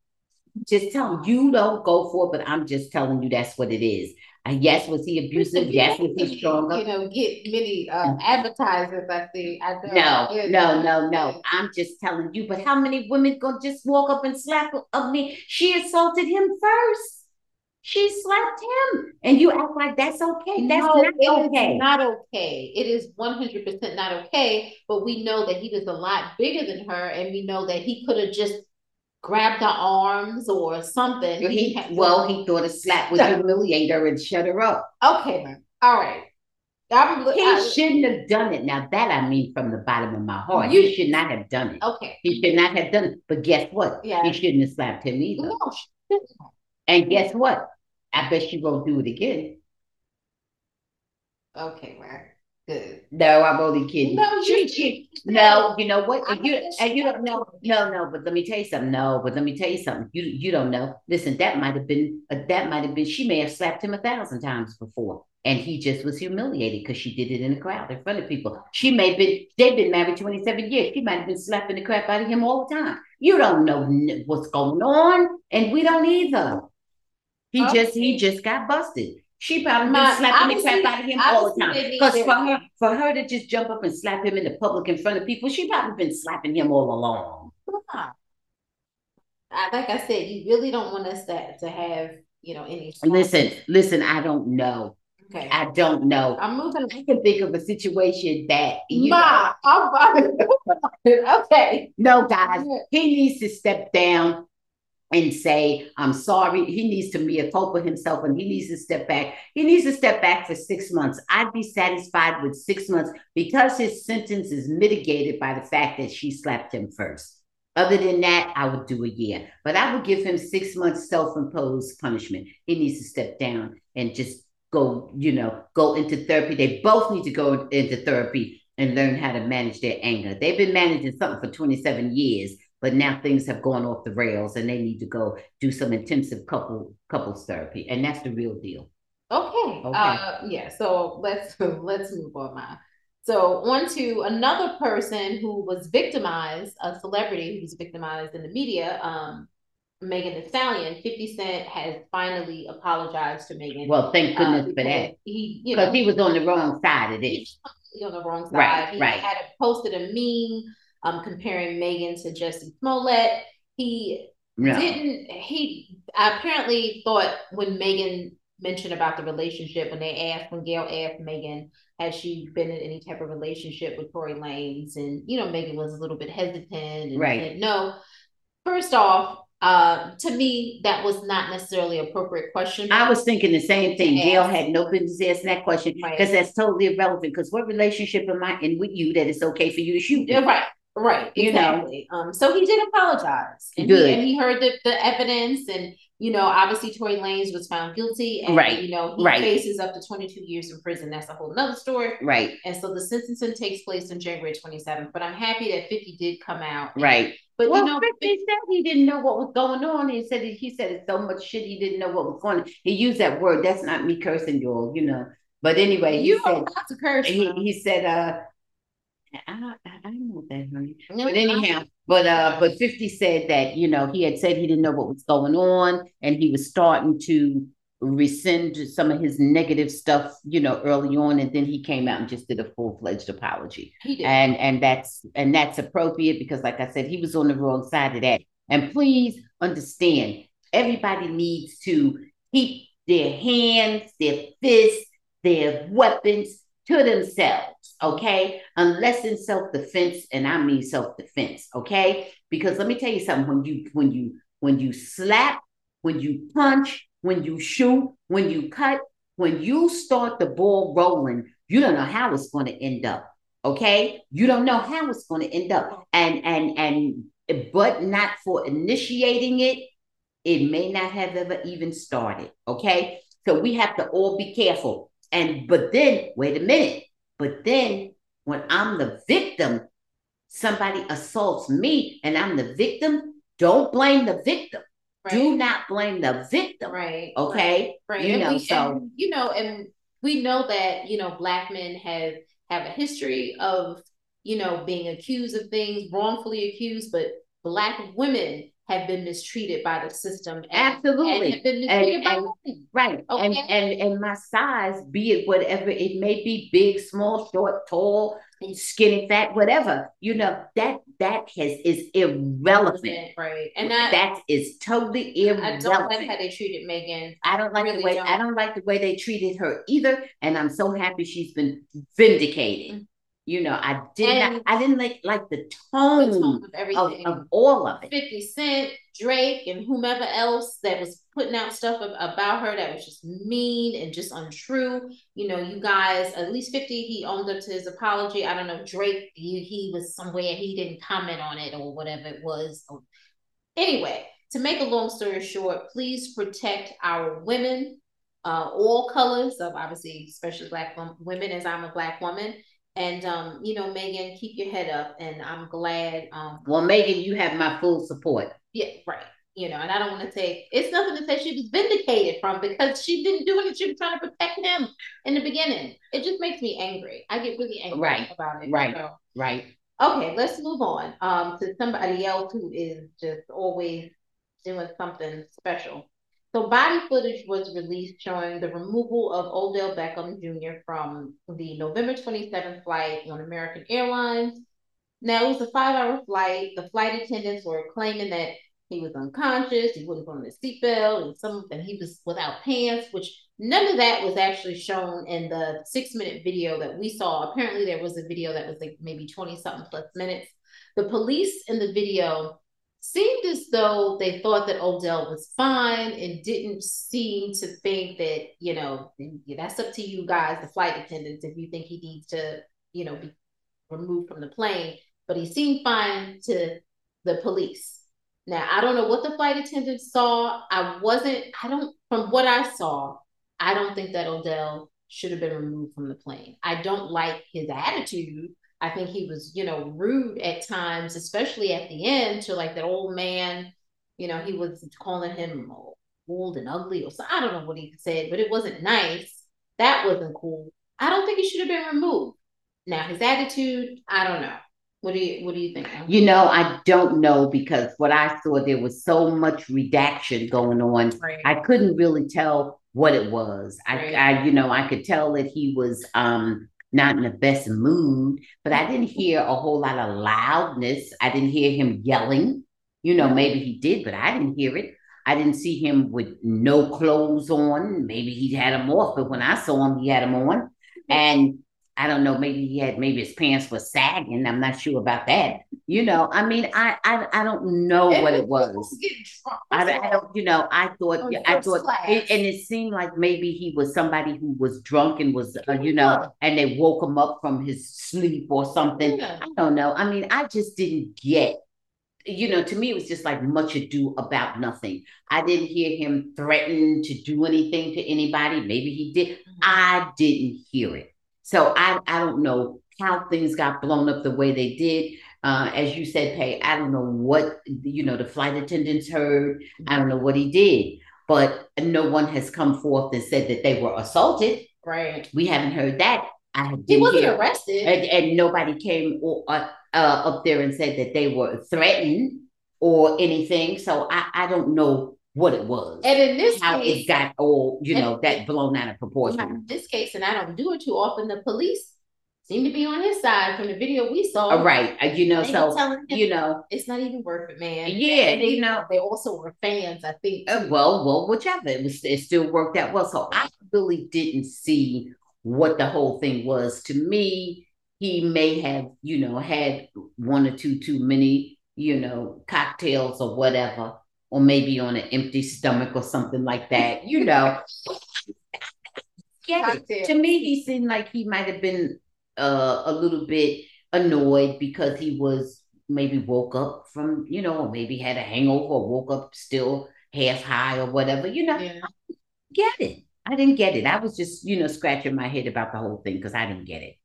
just telling you don't go for it, but I'm just telling you that's what it is. And yes, was he abusive? Yes, was he strong? You know, get many uh, advertisers. I see. I know. No, Yeah. no, no, no. I'm just telling you. But how many women gonna just walk up and slap of me? She assaulted him first. She slapped him, and you act like that's okay. That's no, not okay. not okay. It is 100% not okay. But we know that he was a lot bigger than her, and we know that he could have just grabbed her arms or something. He, had- well, he thought a slap would humiliate her and shut her up. okay, man. All right. I'm, He I- shouldn't have done it. Now that I mean from the bottom of my heart, You- he should not have done it. okay. He should not have done it. But guess what? Yeah. He shouldn't have slapped him either. No, And guess what? I bet she won't do it again. okay, man. No, I'm only kidding. No, She- you- no, you know what? And you and you don't know. No, no, but let me tell you something. No, but let me tell you something. You you don't know. Listen, that might have been uh, that might have been. She may have slapped him a thousand times before, and he just was humiliated because she did it in a crowd in front of people. She may have been. They've been married twenty seven years. She might have been slapping the crap out of him all the time. You don't know what's going on, and we don't either. He just he just got busted. She probably been slapping the crap out of him all the time. Because for her, for her to just jump up and slap him in the public in front of people, she probably been slapping him all along. I- Like I said, you really don't want us to, to have, you know, any. Listen, listen, I don't know. Okay. I don't know. I'm moving. I can think of a situation that you Ma, I'm about Okay. no, guys, he needs to step down and say, I'm sorry. He needs to be mea culpa himself and he needs to step back. He needs to step back for six months. I'd be satisfied with six months because his sentence is mitigated by the fact that she slapped him first. Other than that, I would do a year, but I would give him six months self-imposed punishment. He needs to step down and just go, you know, go into therapy. They both need to go into therapy and learn how to manage their anger. They've been managing something for 27 years, but now things have gone off the rails and they need to go do some intensive couple couples therapy. And that's the real deal. Okay. Okay. Uh, yeah. So let's let's move on now. So on to another person who was victimized, a celebrity who was victimized in the media. Um, Megan Thee Stallion. Fifty Cent has finally apologized to Megan. Well, thank uh, goodness for that. He, you know, Because he was on the wrong side of this. on the wrong side. Right, he right. had posted a meme um comparing Megan to Jussie Smollett. He No. didn't he apparently thought when Megan mentioned about the relationship when they asked when Gayle asked Megan has she been in any type of relationship with Tory Lanez and you know Megan was a little bit hesitant and Right. said no. First off, uh to me that was not necessarily appropriate question. I was thinking the same thing. Gayle had no business asking that question Right. because that's totally irrelevant. Because what relationship am I in with you that it's okay for you to shoot? Yeah, right, right, You know. exactly. Um, so he did apologize, and Good. he and he heard the, the evidence, and you know, obviously Tory Lanez was found guilty, and Right, you know, he right. faces up to twenty two years in prison. That's a whole nother story. Right, And so the sentencing takes place on January twenty seventh. But I'm happy that Fifty did come out, right. But well, you know, 50 said he didn't know what was going on. He said he said it's so much shit he didn't know what was going on. He used that word. That's not me cursing y'all, you know. But anyway, he you said allowed to curse. he, he said uh I, I, know that, honey. No, but anyhow, but uh, but 50 said that, you know, he had said he didn't know what was going on and he was starting to rescind some of his negative stuff, you know, early on, and then he came out and just did a full-fledged apology. And and that's and that's appropriate because like I said, he was on the wrong side of that. And please understand, everybody needs to keep their hands, their fists, their weapons to themselves, okay? Unless in self-defense, and I mean self-defense, okay? Because let me tell you something, when you when you when you slap, when you punch, when you shoot, when you cut, when you start the ball rolling, you don't know how it's going to end up. Okay? You don't know how it's going to end up. And and and but not for initiating it, it may not have ever even started. Okay? So we have to all be careful and but then, wait a minute. But then when I'm the victim, somebody assaults me and I'm the victim, don't blame the victim. Right. Do not blame the victim. Right. Okay. Right. You and know, we, so and, you know, and we know that, you know, black men have have a history of, you know, being accused of things, wrongfully accused, but black women have been mistreated by the system. Absolutely. And, and, and, and right. Okay. And, and and my size, be it whatever it may be, big, small, short, tall, skinny, fat, whatever, you know, that that has is irrelevant. Right. And that, that is totally irrelevant. I don't like how they treated Megan. I don't like really the way don't. I don't like the way they treated her either. And I'm so happy she's been vindicated. Mm-hmm. You know, I did and not, I didn't like like the tone, the tone of everything of, of, all of it. 50 Cent, Drake, and whomever else that was putting out stuff about her that was just mean and just untrue. You know, you guys, at least 50, he owned up to his apology. I don't know, Drake, he, he was somewhere, he didn't comment on it or whatever it was. Anyway, to make a long story short, please protect our women, uh, all colors of obviously, especially black women, as I'm a black woman and um, you know, Megan, keep your head up. And I'm glad. Um, well, Megan, you have my full support. Yeah, right. You know, and I don't want to take it's nothing to say she was vindicated from because she didn't do anything. She was trying to protect him in the beginning. It just makes me angry. I get really angry right. about it. Right. So, right. Okay, let's move on um, to somebody else who is just always doing something special. So body footage was released showing the removal of Odell Beckham Jr. from the November 27th flight on American Airlines. Now it was a five-hour flight. The flight attendants were claiming that he was unconscious, he wasn't wearing his seatbelt, and some and he was without pants, which none of that was actually shown in the six-minute video that we saw. Apparently, there was a video that was like maybe 20 something plus minutes. The police in the video seemed as though they thought that Odell was fine and didn't seem to think that, you know, that's up to you guys, the flight attendants, if you think he needs to, you know, be removed from the plane. But he seemed fine to the police. Now, I don't know what the flight attendants saw. I wasn't, I don't, from what I saw, I don't think that Odell should have been removed from the plane. I don't like his attitude I think he was, you know, rude at times, especially at the end to like that old man. You know, he was calling him old and ugly or so. I don't know what he said, but it wasn't nice. That wasn't cool. I don't think he should have been removed. Now his attitude, I don't know. What do you What do you think? You know, I don't know because what I saw there was so much redaction going on. Right. I couldn't really tell what it was. Right. I, I, you know, I could tell that he was um not in the best mood, but I didn't hear a whole lot of loudness. I didn't hear him yelling. You know, maybe he did, but I didn't hear it. I didn't see him with no clothes on. Maybe he had them off, but when I saw him, he had them on. And I don't know, maybe he had maybe his pants were sagging. I'm not sure about that. You know, I mean, I I, I don't know what it was. I, I don't, you know, I thought I thought, it, and it seemed like maybe he was somebody who was drunk and was, uh, you know, and they woke him up from his sleep or something. Yeah. I don't know. I mean, I just didn't get you know, to me, it was just like much ado about nothing. I didn't hear him threaten to do anything to anybody. Maybe he did. Mm-hmm. I didn't hear it. So I, I don't know how things got blown up the way they did. Uh, as you said, Pay, I don't know what, you know, the flight attendants heard. I don't know what he did, but no one has come forth and said that they were assaulted. Right. We haven't heard that. I he wasn't hear- arrested. and, and nobody came or, uh, uh, up there and said that they were threatened or anything. So I, I don't know what it was, And in this how case, it got all you know that blown out of proportion. in this case, and I don't do it too often, the police seem to be on his side from the video we saw. All right, uh, you know, so him you know, it's not even worth it, man. Yeah, And they, you know. they also were fans, I think. Uh, well, well, whichever. It was it still worked out well. So I really didn't see what the whole thing was. To me, he may have, you know, had one or two too many, you know, cocktails or whatever, or maybe on an empty stomach or something like that, you know. yeah. To me, he seemed like he might have been uh, a little bit annoyed because he was maybe woke up from, you know, or maybe had a hangover or woke up still half high or whatever, you know. Yeah. Get it. I didn't get it. I was just, you know, scratching my head about the whole thing because I didn't get it.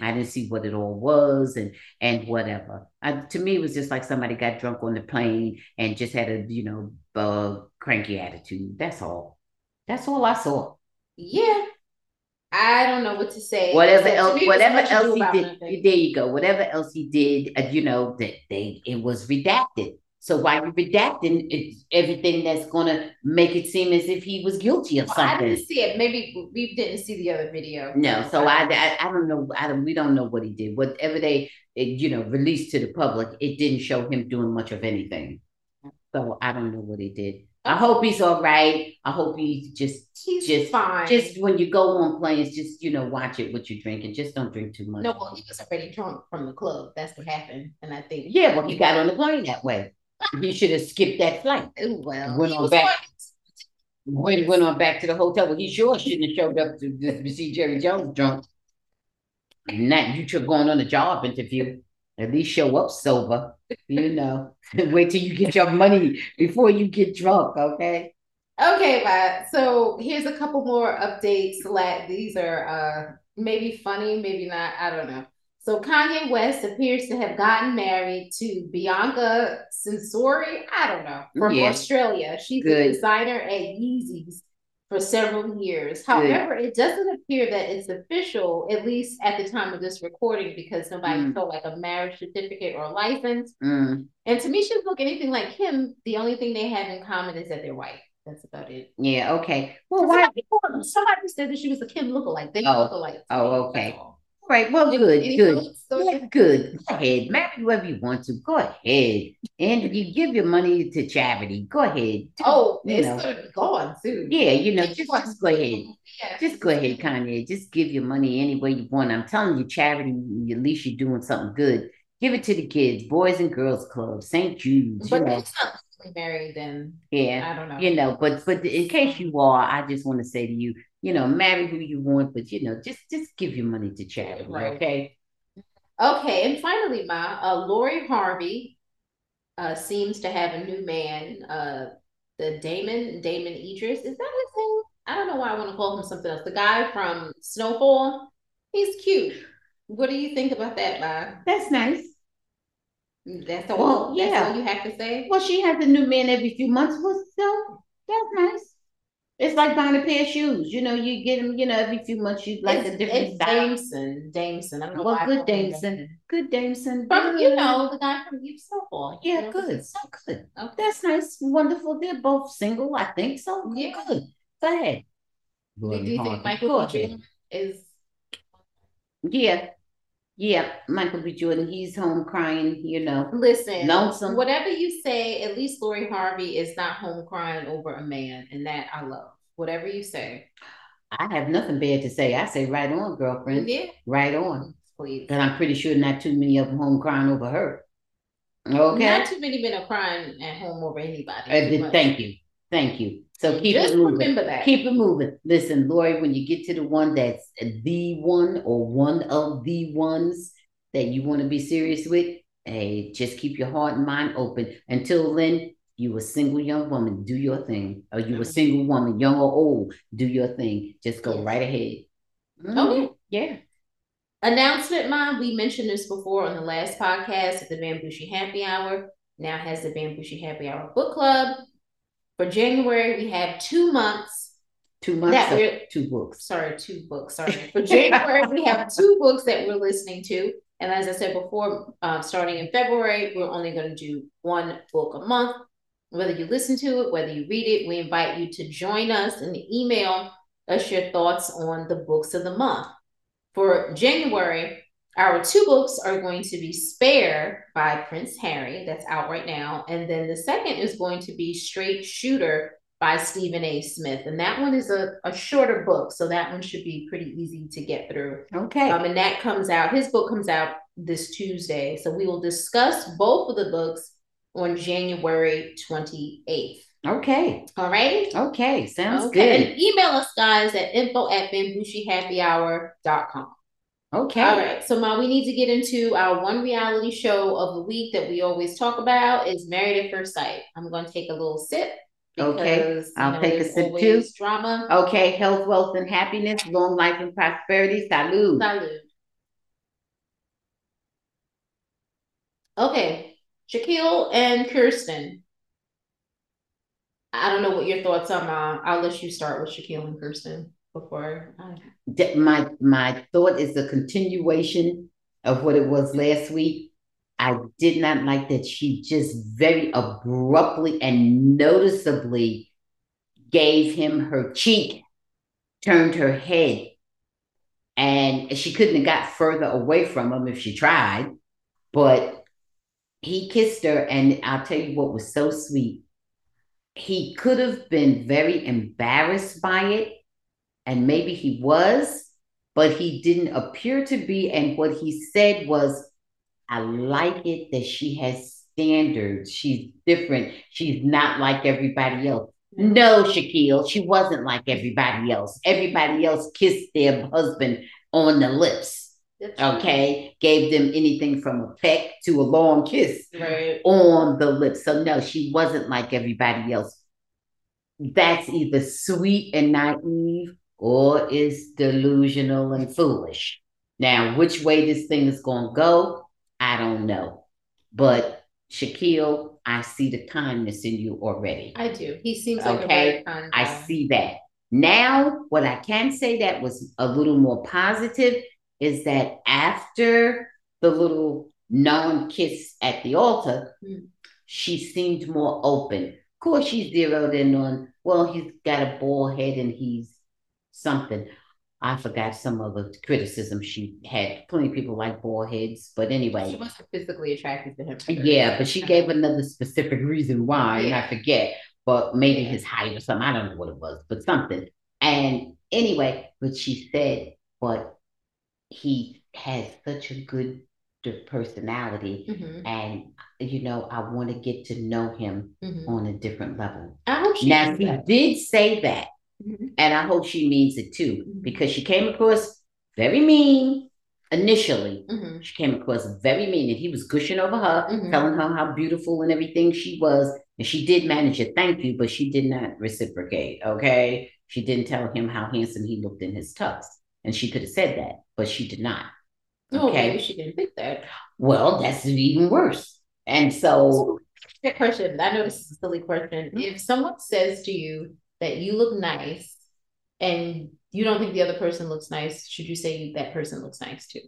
I didn't see what it all was and and whatever. I, to me, it was just like somebody got drunk on the plane and just had a, you know, uh, cranky attitude. That's all. That's all I saw. Yeah. I don't know what to say. whatever else, whatever else he did, nothing. there you go. Whatever else he did, uh, you know that they it was redacted. So while you're redacting, everything that's gonna make it seem as if he was guilty of Well, I didn't see it. Maybe we didn't see the other video. No, so I, I I don't know. I don't. We don't know what he did. Whatever they it, you know released to the public, it didn't show him doing much of anything. So I don't know what he did. I hope he's all right. I hope he's just he's just- fine. just when you go on planes, just you know watch it what you're drinking. Just don't drink too much. no, well, he was already drunk from the club. That's what happened, and I think Yeah, well, he got on the plane that way. He should have skipped that flight. Ooh, well, Went he on back. Went, went on back to the hotel. Well, he sure shouldn't have showed up to, to see Jerry Jones drunk. Not you should going on a job interview. At least show up sober, you know. Wait till you get your money before you get drunk, okay? Okay, but so here's a couple more updates. Like these are uh maybe funny, maybe not. I don't know. So Kanye West appears to have gotten married to Bianca Censori. I don't know from Yeah. Australia. She's a designer at Yeezys for several years. However, it doesn't appear that it's official, at least at the time of this recording, because nobody Mm. felt like a marriage certificate or license. Mm, And to me, she doesn't look anything like him. The only thing they have in common is that they're white. That's about it. yeah, okay. Well, why? Somebody, somebody said that she was a Kim lookalike. They Oh. look alike. Oh, okay. All. Right, well, good, any good. Yeah, good. Go ahead. Marry whoever you want to. Go ahead. And if you give your money to charity. Go ahead. Oh, you it's know. gonna be gone soon. Yeah, you know, just, just go ahead. Yeah. Just go ahead, Kanye. Just give your money any way you want. I'm telling you, charity, at least you're doing something good. Give it to the kids, Boys and Girls Club, St. Jude's, you But know. not legally married, then Yeah. I don't know. You know, but but in case you are, I just want to say to you, you know, marry who you want, but you know, just just give your money to charity, Right. okay? Okay, and finally, Ma, uh, Lori Harvey uh, seems to have a new man. Uh, the Damon, Damon Idris, is that his name? I don't know why I want to call him something else. The guy from Snowfall, he's cute. What do you think about that, Ma? That's nice. That's all. Well, That's yeah. all you have to say. Well, she has a new man every few months. Well, so that's nice. It's like buying a pair of shoes. You know, you get them, you know, every few months you like it's, a different it's style. Damson. Damson. I don't know Well, why good called him Damson. Good Damson. From you know the guy from Youth Snowfall. Yeah, You know, good. So good. Okay. That's nice. Wonderful. They're both single, I think. So Yeah. good. Go ahead. Do you think Harvey, Michael go B. ahead. Jordan is Yeah. Yeah. Michael B. Jordan, he's home crying, you know. listen? Lonesome. Whatever you say, at least Lori Harvey is not home crying over a man, and that I love. Whatever you say, I have nothing bad to say. I say right on, girlfriend. yeah, Right on. please. And I'm pretty sure not too many of them home crying over her. Okay. Not too many men are crying at home over anybody. Uh, too th- much. thank you. Thank you. So keep Just it moving. remember that. Keep it moving. Listen, Lori, when you get to the one that's the one or one of the ones that you want to be serious with, hey, just keep your heart and mind open. Until then, you a single young woman, do your thing. Or you a single woman, young or old, do your thing. Just go Yes. right ahead. Mhm. Okay. Yeah. Announcement, Mom. We mentioned this before on the last podcast at the Bamgboshe Happy Hour. Now has the Bamgboshe Happy Hour book club. For January, we have two months two months that we're two books. sorry, two books. Sorry. For January, we have two books that we're listening to. And as I said before, uh, starting in February, we're only going to do one book a month. Whether you listen to it, whether you read it, we invite you to join us and email us your thoughts on the books of the month. For January, our two books are going to be Spare by Prince Harry, that's out right now. And then the second is going to be Straight Shooter by Stephen A. Smith. And that one is a, a shorter book. So that one should be pretty easy to get through. Okay. Um, and that comes out, his book comes out this Tuesday. So we will discuss both of the books on January 28th. Okay. All right. Okay. Sounds Okay. good. And email us guys at info at bamgboshehappyhour.com. Okay. All right. So Ma, we need to get into our one reality show of the week that we always talk about is Married at First Sight. I'm going to take a little sip. Okay, I'll know, take a sip too. Drama. Okay. Health, wealth, and happiness, long life and prosperity. Salud. Salud. Okay, Shaquille and Kirsten. I don't know what your thoughts are, Ma. I'll let you start with Shaquille and Kirsten before uh, I. D- My my thought is a continuation of what it was last week. I did not like that she just very abruptly and noticeably gave him her cheek, turned her head, and she couldn't have got further away from him if she tried. But he kissed her, and I'll tell you what was so sweet. He could have been very embarrassed by it, and maybe he was, but he didn't appear to be. And what he said was, I like it that she has standards. She's different. She's not like everybody else. No, Shaquille, she wasn't like everybody else. Everybody else kissed their husband on the lips, That's okay? Gave them anything from a peck to a long kiss Right. on the lips. So, no, she wasn't like everybody else. That's either sweet and naive or is delusional and foolish. Now, which way this thing is going to go, I don't know. But Shaquille, I see the kindness in you already. I do. He seems like a Okay, I see that. Now, what I can say that was a little more positive is that after the little non kiss at the altar, Mm. she seemed more open. Of course, she zeroed in on, well, he's got a bald head and he's something. I forgot some of the criticism she had. Plenty of people like bald heads, but anyway. She wasn't physically attracted to him. Yeah, but she gave another specific reason why, and I forget, but maybe Yeah. his height or something. I don't know what it was, but something. And anyway, but she said, but he has such a good personality, Mhm, and you know, I want to get to know him mhm. on a different level. I hope she Now, that. did say that, Mhm. and I hope she means it too, Mhm. because she came across very mean initially. Mhm. She came across very mean, and he was gushing over her, Mhm. telling her how beautiful and everything she was. And she did manage to thank you, but she did not reciprocate. Okay. She didn't tell him how handsome he looked in his tux. And she could have said that, but she did not. Oh, Okay. maybe she didn't think that. Well, that's even worse. And so, Good question. I know this is a silly question. Mm-hmm. If someone says to you that you look nice and you don't think the other person looks nice, should you say that person looks nice too?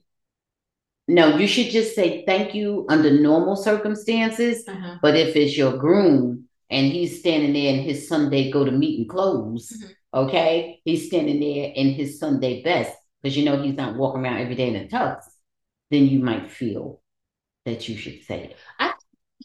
no, you should just say thank you under normal circumstances. Uh-huh. But if it's your groom and he's standing there in his Sunday go to meeting clothes, Mhm. okay, he's standing there in his Sunday best because you know he's not walking around every day in a tux, then you might feel that you should say it.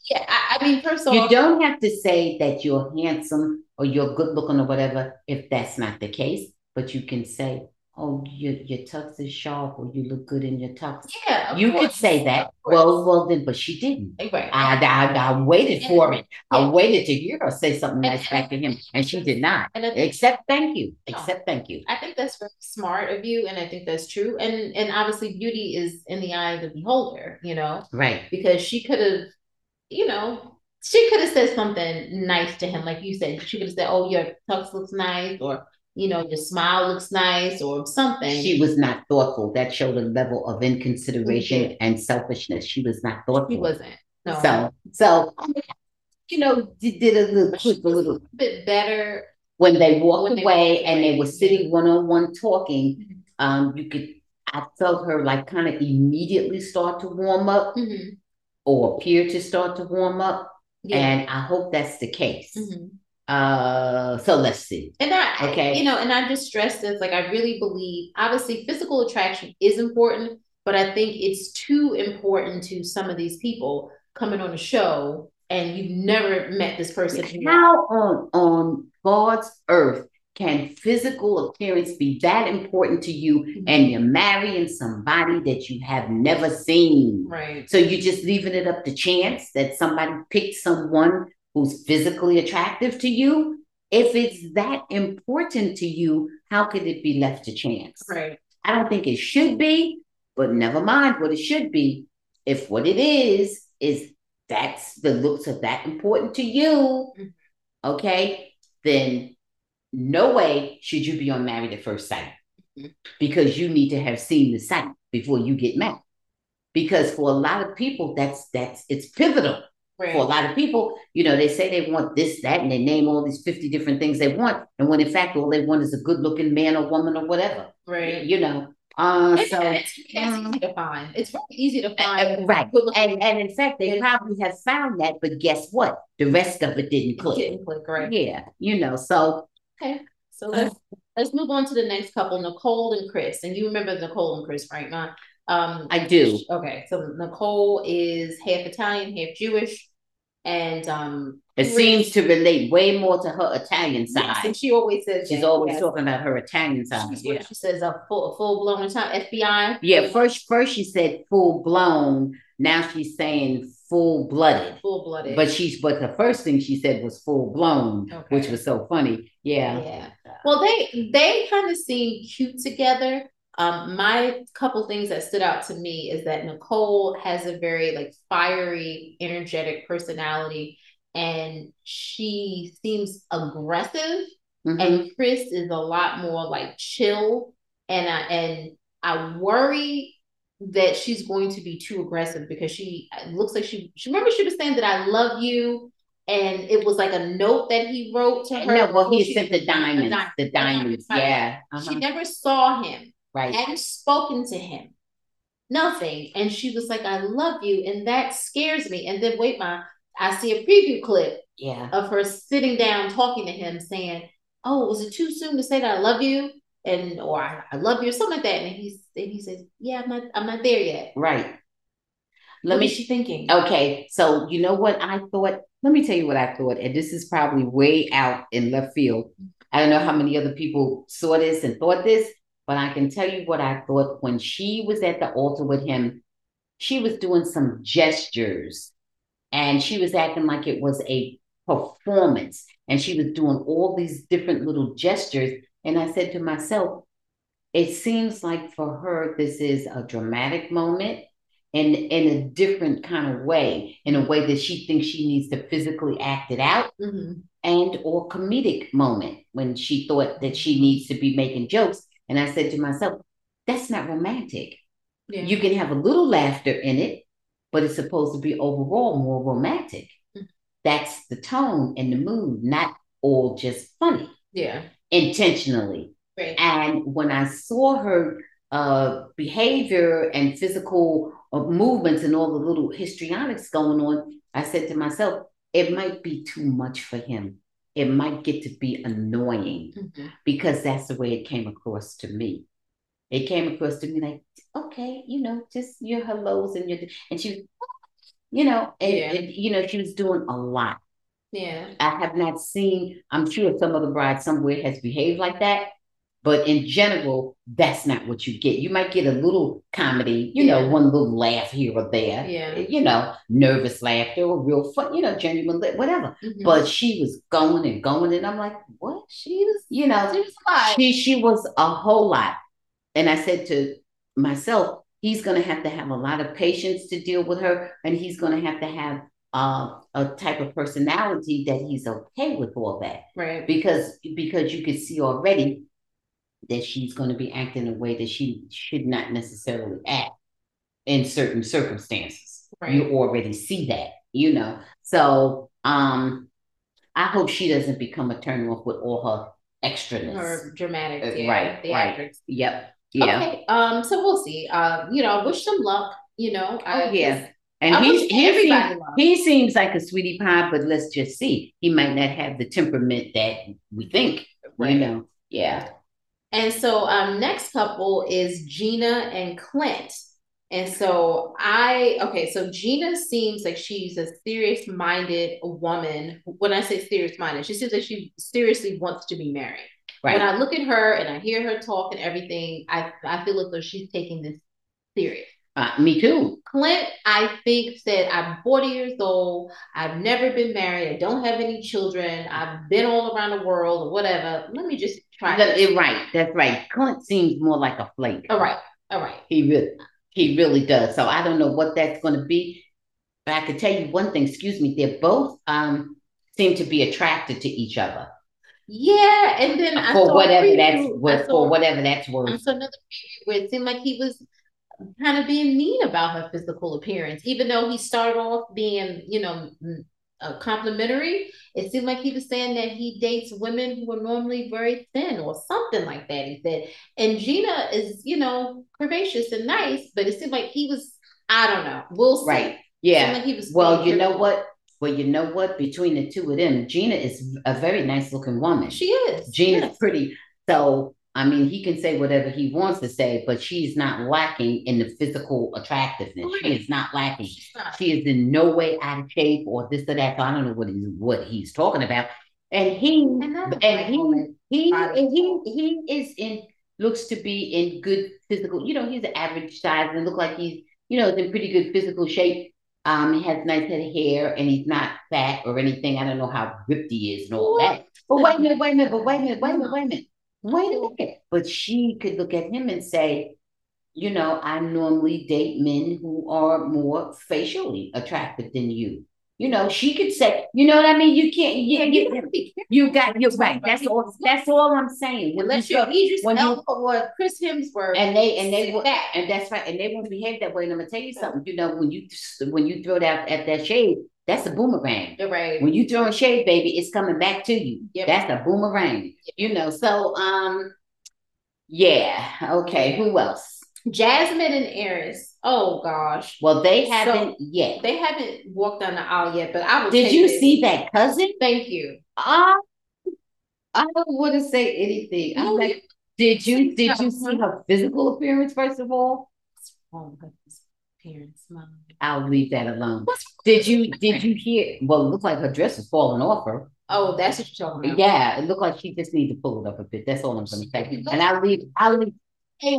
Yeah, I, I mean, first of You all, you don't have to say that you're handsome or you're good looking or whatever if that's not the case, but you can say, oh, your, your tux is sharp or you look good in your tux. yeah, You could say that. Well, well, then, but she didn't. right. I, I, I waited for it. I waited to hear her say something nice back to him, and she did not. And think Except thank you. No. Except thank you. I think that's very smart of you, and I think that's true. And and obviously, beauty is in the eye of the beholder, you know, Right. because she could have, you know, she could have said something nice to him, like you said. She could have said, "Oh, your tux looks nice," or you know, your smile looks nice, or something. She was not thoughtful. That showed a level of inconsideration Yeah. and selfishness. She was not thoughtful. She wasn't. No. So, so you know, did, did a little quick, a was a little. little bit better. when they walked when they away walked and away. they were sitting one on one talking, mm-hmm. um, you could I felt her like kind of immediately start to warm up mm-hmm. Or appear to start to warm up. Yeah. And I hope that's the case. Mm-hmm. Uh, so let's see. And I, okay, you know, and I just stress this like I really believe obviously physical attraction is important, but I think it's too important to some of these people coming on a show and you've never met this person. How on on God's earth can physical appearance be that important to you mm-hmm. and you're marrying somebody that you have never seen? Right. So you're just leaving it up to chance that somebody picked someone who's physically attractive to you. If it's that important to you, how could it be left to chance? Right. I don't think it should be, but never mind what it should be. If what it is, is that's the looks of that important to you, mm-hmm. okay, then no way should you be on married at first sight mm-hmm. because you need to have seen the sight before you get married. Because for a lot of people, that's that's it's pivotal. Right. For a lot of people, you know, they say they want this, that, and they name all these 50 different things they want. And when in fact, all they want is a good looking man or woman or whatever. Right. You know, uh, so it's, it's easy to find. It's very easy to find. Uh, right. And and in fact, they probably have found that, but guess what? The rest of it didn't click. It didn't click, right? Yeah. You know, so okay. So let's let's move on to the next couple, Nicole and Chris. And you remember Nicole and Chris, right? Not um I do. Okay. So Nicole is half Italian, half Jewish. And um it Chris, seems to relate way more to her Italian side. Yes, and she always says she's that, always yes. talking about her Italian side. yeah. She says a full full blown Italian FBI. Yeah, first first she said full blown. Now she's saying full blooded. Full blooded. But she's but the first thing she said was full blown, okay. which was so funny. Yeah. Yeah. Well, they they kind of seem cute together. Um, my couple things that stood out to me is that Nicole has a very like fiery, energetic personality, and she seems aggressive. Mm-hmm. And Chris is a lot more like chill, and I and I worry that she's going to be too aggressive because she looks like she she remember she was saying that I love you and it was like a note that he wrote to her. No, well, he sent the diamonds, the diamonds, yeah. Uh-huh. She never saw him, right? Hadn't spoken to him, nothing, and she was like, "I love you," and that scares me. And then wait, my I see a preview clip, yeah, of her sitting down talking to him, saying, "Oh, was it too soon to say that I love you?" and or I, I love you or something like that. And he's and he says, Yeah, I'm not I'm not there yet. Right. Let what me she thinking? Okay. So you know what I thought? Let me tell you what I thought. And this is probably way out in left field. I don't know how many other people saw this and thought this, but I can tell you what I thought when she was at the altar with him. She was doing some gestures and she was acting like it was a performance. And she was doing all these different little gestures and I said to myself, it seems like for her, this is a dramatic moment and in a different kind of way, in a way that she thinks she needs to physically act it out. Mm-hmm. And or comedic moment when she thought that she needs to be making jokes. And I said to myself, that's not romantic. Yeah. You can have a little laughter in it, but it's supposed to be overall more romantic. Mm-hmm. That's the tone and the mood, not all just funny. Yeah intentionally. Right. And when I saw her uh, behavior and physical uh, movements and all the little histrionics going on, I said to myself, it might be too much for him. It might get to be annoying mm-hmm. because that's the way it came across to me. It came across to me like, okay, you know, just your hellos and your, and she, you know, and, yeah. and you know, she was doing a lot. Yeah. I have not seen, I'm sure some other bride somewhere has behaved like that. But in general, that's not what you get. You might get a little comedy, you yeah. know, one little laugh here or there, yeah. you know, nervous laughter or real fun, you know, genuine, whatever. Mm-hmm. But she was going and going, and I'm like, what? She was, you know, she was, she, she was a whole lot. And I said to myself, he's going to have to have a lot of patience to deal with her, and he's going to have to have uh, a type of personality that he's okay with all that. Right. Because because you could see already that she's going to be acting a way that she should not necessarily act in certain circumstances. Right. You already see that, you know. So um I hope she doesn't become a turn off with all her extraness or dramatic, Uh, yeah, right, right. Yep. Yeah. Okay, um, so we'll see. Uh, you know, wish them luck. You know, I, Oh, yeah. And I he's he seems, he seems like a sweetie pie, but let's just see. He might not have the temperament that we think. Right. You know. Yeah. And so um next couple is Gina and Clint. And so I okay, so Gina seems like she's a serious-minded woman. When I say serious-minded, she seems like she seriously wants to be married. Right. When I look at her and I hear her talk and everything, I I feel as though she's taking this serious. Uh, me too. Clint, I think, said, I'm 40 years old. I've never been married. I don't have any children. I've been all around the world or whatever. Let me just try. That- this." eh, right. That's right. Clint seems more like a flake. All right. All right. He really, he really does. So I don't know what that's going to be. But I can tell you one thing. Excuse me. They're both um seem to be attracted to each other Yeah. And then I for whatever that's worth. For whatever that's I worth. saw another preview where it seemed like he was kind of being mean about her physical appearance, even though he started off being, you know, uh, complimentary. It seemed like he was saying that he dates women who are normally very thin or something like that. He said, and Gina is, you know, curvaceous and nice, but it seemed like he was, I don't know. We'll see. Right. Yeah. like he was Well, you know what? Well, you know what? Between the two of them, Gina is a very nice looking woman. She is. Gina's yes. pretty. So, I mean, he can say whatever he wants to say, but she's not lacking in the physical attractiveness. She is not lacking. Not. She is in no way out of shape or this or that. So I don't know what he's what he's talking about. And he And and he woman. he and he he is in looks to be in good physical. You know, he's average size and look like he's you know is in pretty good physical shape. Um, he has nice head of hair and he's not fat or anything. I don't know how ripped he is and all that. But wait a minute, wait a minute, but wait a minute, wait a minute, wait a minute, wait a minute. But she could look at him and say, you know, I normally date men who are more facially attractive than you. You know, she could say, you know what I mean? You can't, you, Yeah, you you, you got, you're right. That's all, that's all I'm saying. When Unless you you're Idris when you- or Chris Hemsworth. and they and they will back. and that's right and they won't behave that way and i'm gonna tell you something you know when you when you throw that at that shade that's a boomerang You're right. when you throw a shade baby it's coming back to you Yep. that's a boomerang you know so um yeah okay who else Jasmine and Airris. Oh gosh. well they haven't yet They haven't walked down the aisle yet, but I will did you see that cousin Thank you. I I don't want to say anything. I'm like, did you did you see her physical appearance first of all? What's wrong with his parents, mom? I'll leave that alone. Did you did you hear? Well, it looked like her dress was falling off her. Oh, that's what you're talking about. Yeah, it looked like she just needed to pull it up a bit. That's all I'm gonna say. And I'll leave I'll leave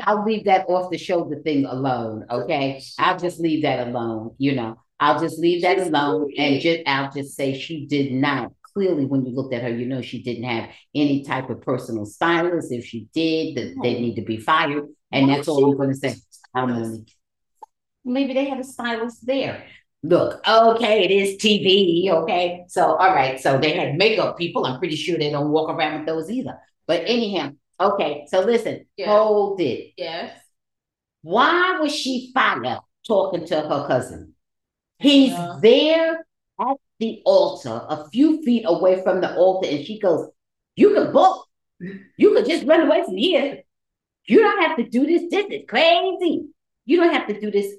I'll leave that off the shoulder thing alone. Okay. I'll just leave that alone, you know. I'll just leave that alone and just I'll just say she did not. Clearly, when you looked at her, you know she didn't have any type of personal stylist. If she did, that they need to be fired. And that's all I'm gonna say. I'm only- Maybe they had a stylist there. Look, okay, it is TV, okay. So, all right, so they had makeup people. I'm pretty sure they don't walk around with those either. But anyhow, okay, so listen, Yeah. hold it. Yes. Why was she fired talking to her cousin? He's Yeah. there at the altar, a few feet away from the altar, and she goes, You could book. You could just run away from here. You don't have to do this. This is crazy. You don't have to do this.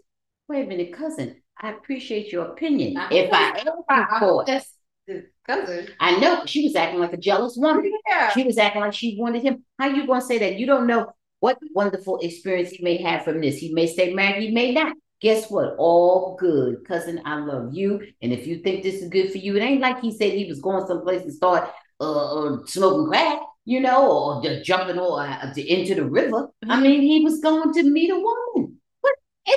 Wait a minute, cousin. I appreciate your opinion. I- if I ever I- caught, That's the cousin. I know she was acting like a jealous woman. Yeah. She was acting like she wanted him. How you gonna say that? You don't know what wonderful experience he may have from this. He may stay married, he may not. Guess what? All good. Cousin, I love you. And if you think this is good for you, it ain't like he said he was going someplace and start uh, uh, smoking crack, you know, or just jumping or uh, into the river. I mean, he was going to meet a woman.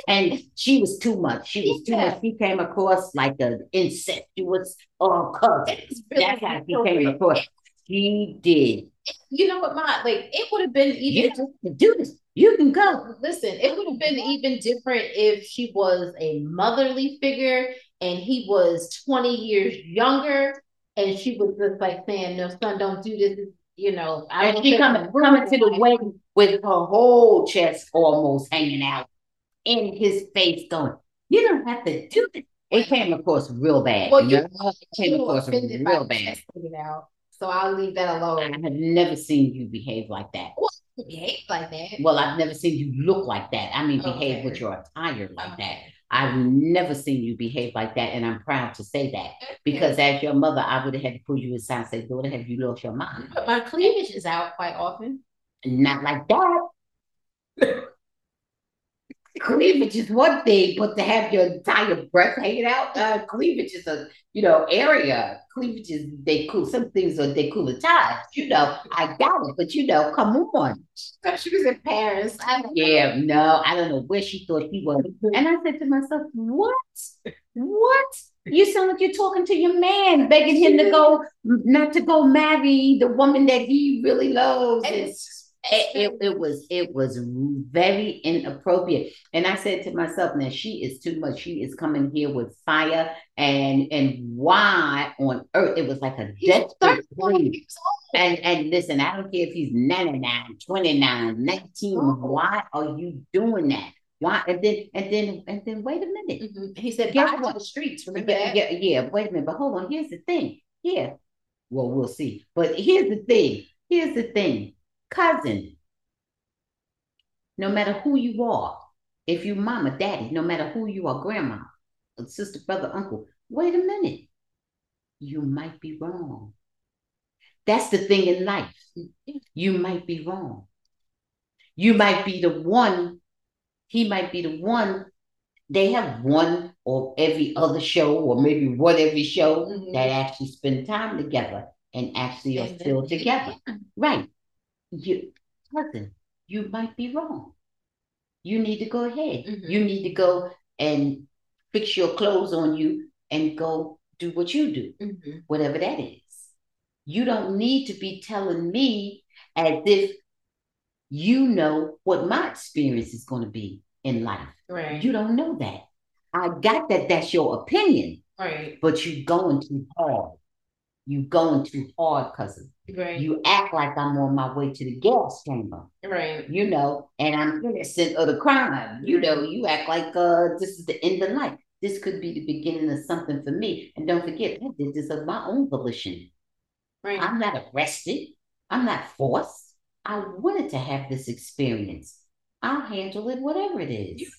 And she was too much. She was too much. She came across like an incestuous uh, cousin. That's how she came across. She did. You know what, my like it would have been even just can do this. You can go. listen, it would have been even different if she was a motherly figure and he was 20 years younger and she was just like saying, No, son, don't do this. You know, I And she coming coming to the wedding with her whole chest almost hanging out in his face, going, "You don't have to do this. It came across real bad. Well, you it came across real bad. So I'll leave that alone. I have never seen you behave like that. Well, behave like that. Well, I've never seen you look like that. I mean, oh, behave okay. with your attire like okay. that. I've never seen you behave like that, and I'm proud to say that because as your mother, I would have had to pull you aside and say, "Daughter, have you lost your mind?" But my cleavage is out quite often. Not like that. cleavage is one thing, but to have your entire breast hanging out, uh, cleavage is a you know area. Cleavage is they cool. Some things are they cool attached. You know, I got it, but you know, come on. She was in Paris. yeah, know. no, I don't know where she thought she was. And I said to myself, "What? What? You sound like you're talking to your man, begging him to go, not to go marry the woman that he really loves." And it's it, it, it, was it was very inappropriate. And i said to myself now she is too much. She is coming here with fire and and why on earth? It was like a plea and and listen i don't care if he's 99 29 19 oh. why are you doing that? Why? And then and then and then wait a minute. Mm-hmm. he said get on the streets. Remember yeah, yeah yeah. Wait a minute. But hold on. Here's the thing. Yeah. Well we'll see. But here's the thing. Here's the thing cousin, no matter who you are, if you mama, daddy, no matter who you are, grandma, sister, brother, uncle, wait a minute. You might be wrong. That's the thing in life. You might be wrong. You might be the one, he might be the one. They have one or every other show, or maybe one every show mm-hmm. that actually spend time together and actually are still together. Right you listen, you might be wrong. You need to go ahead. Mm-hmm. You need to go and fix your clothes on you and go do what you do, mm-hmm. whatever that is. You don't need to be telling me as if you know what my experience is going to be in life. Right. You don't know that. I got that that's your opinion. Right. But you're going too hard. You going too hard, cousin. Right. You act like I'm on my way to the gas chamber. Right. You know, and I'm innocent of the crime. You know, you act like uh this is the end of life. This could be the beginning of something for me. And don't forget, I did this of my own volition. Right. I'm not arrested. I'm not forced. I wanted to have this experience. I'll handle it, whatever it is.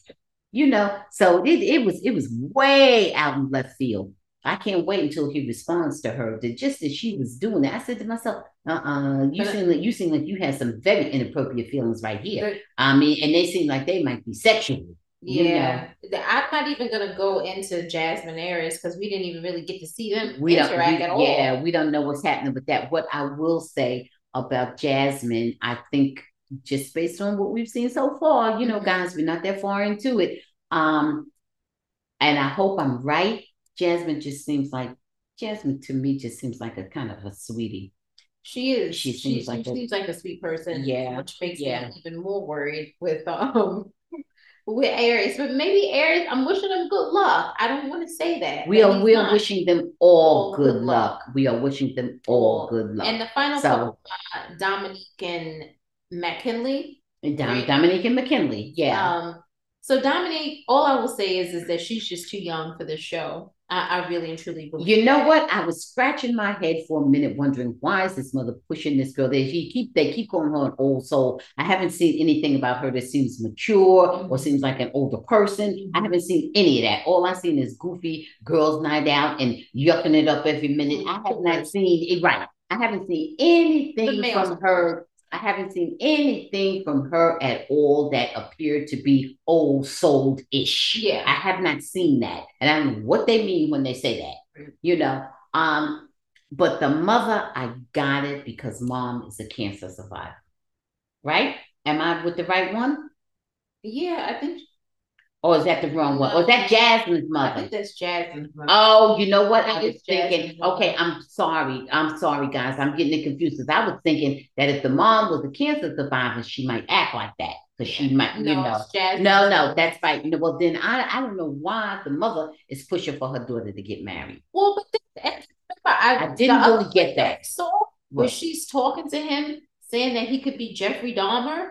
You know, so it, it was it was way out in left field. I can't wait until he responds to her. That just as she was doing that, I said to myself, "Uh-uh, you seem like you seem like you had some very inappropriate feelings right here. I mean, and they seem like they might be sexual." Yeah, you know? I'm not even gonna go into Jasmine Airris because we didn't even really get to see them we interact we, at all. Yeah, we don't know what's happening with that. What I will say about Jasmine, I think just based on what we've seen so far, you know, mm-hmm. guys, we're not that far into it. Um, and I hope I'm right Jasmine just seems like Jasmine to me just seems like a kind of a sweetie. She is. She seems she, like she a, seems like a sweet person. Yeah, which makes yeah. me even more worried with um with Airris. But maybe Airris, I'm wishing them good luck. I don't want to say that. We are we are wishing them all, all good, good luck. luck. We are wishing them all good luck. And the final so, uh, Dominique and McKinley. Dom, right? Dominique and McKinley. Yeah. Um. So Dominique, all I will say is is that she's just too young for this show. I, I really and truly believe. You know what? I was scratching my head for a minute, wondering why is this mother pushing this girl? They keep they keep calling her an old soul. I haven't seen anything about her that seems mature mm-hmm. or seems like an older person. Mm-hmm. I haven't seen any of that. All I've seen is goofy girls' night out and yucking it up every minute. I have not seen it right. I haven't seen anything from her I haven't seen anything from her at all that appeared to be old souled ish. Yeah. I have not seen that. And I don't know what they mean when they say that, you know. Um, but the mother, I got it because mom is a cancer survivor. Right? Am I with the right one? Yeah, I think or is that the wrong one? Or is that Jasmine's mother? I think that's Jasmine's mother. Oh, you know what? I, I was thinking, okay, I'm sorry. I'm sorry, guys. I'm getting it confused because I was thinking that if the mom was a cancer survivor, she might act like that. Because she might, no, you know. No, no, that's right. You know, well, then I, I don't know why the mother is pushing for her daughter to get married. Well, but I, I didn't really get that. So where she's talking to him, saying that he could be Jeffrey Dahmer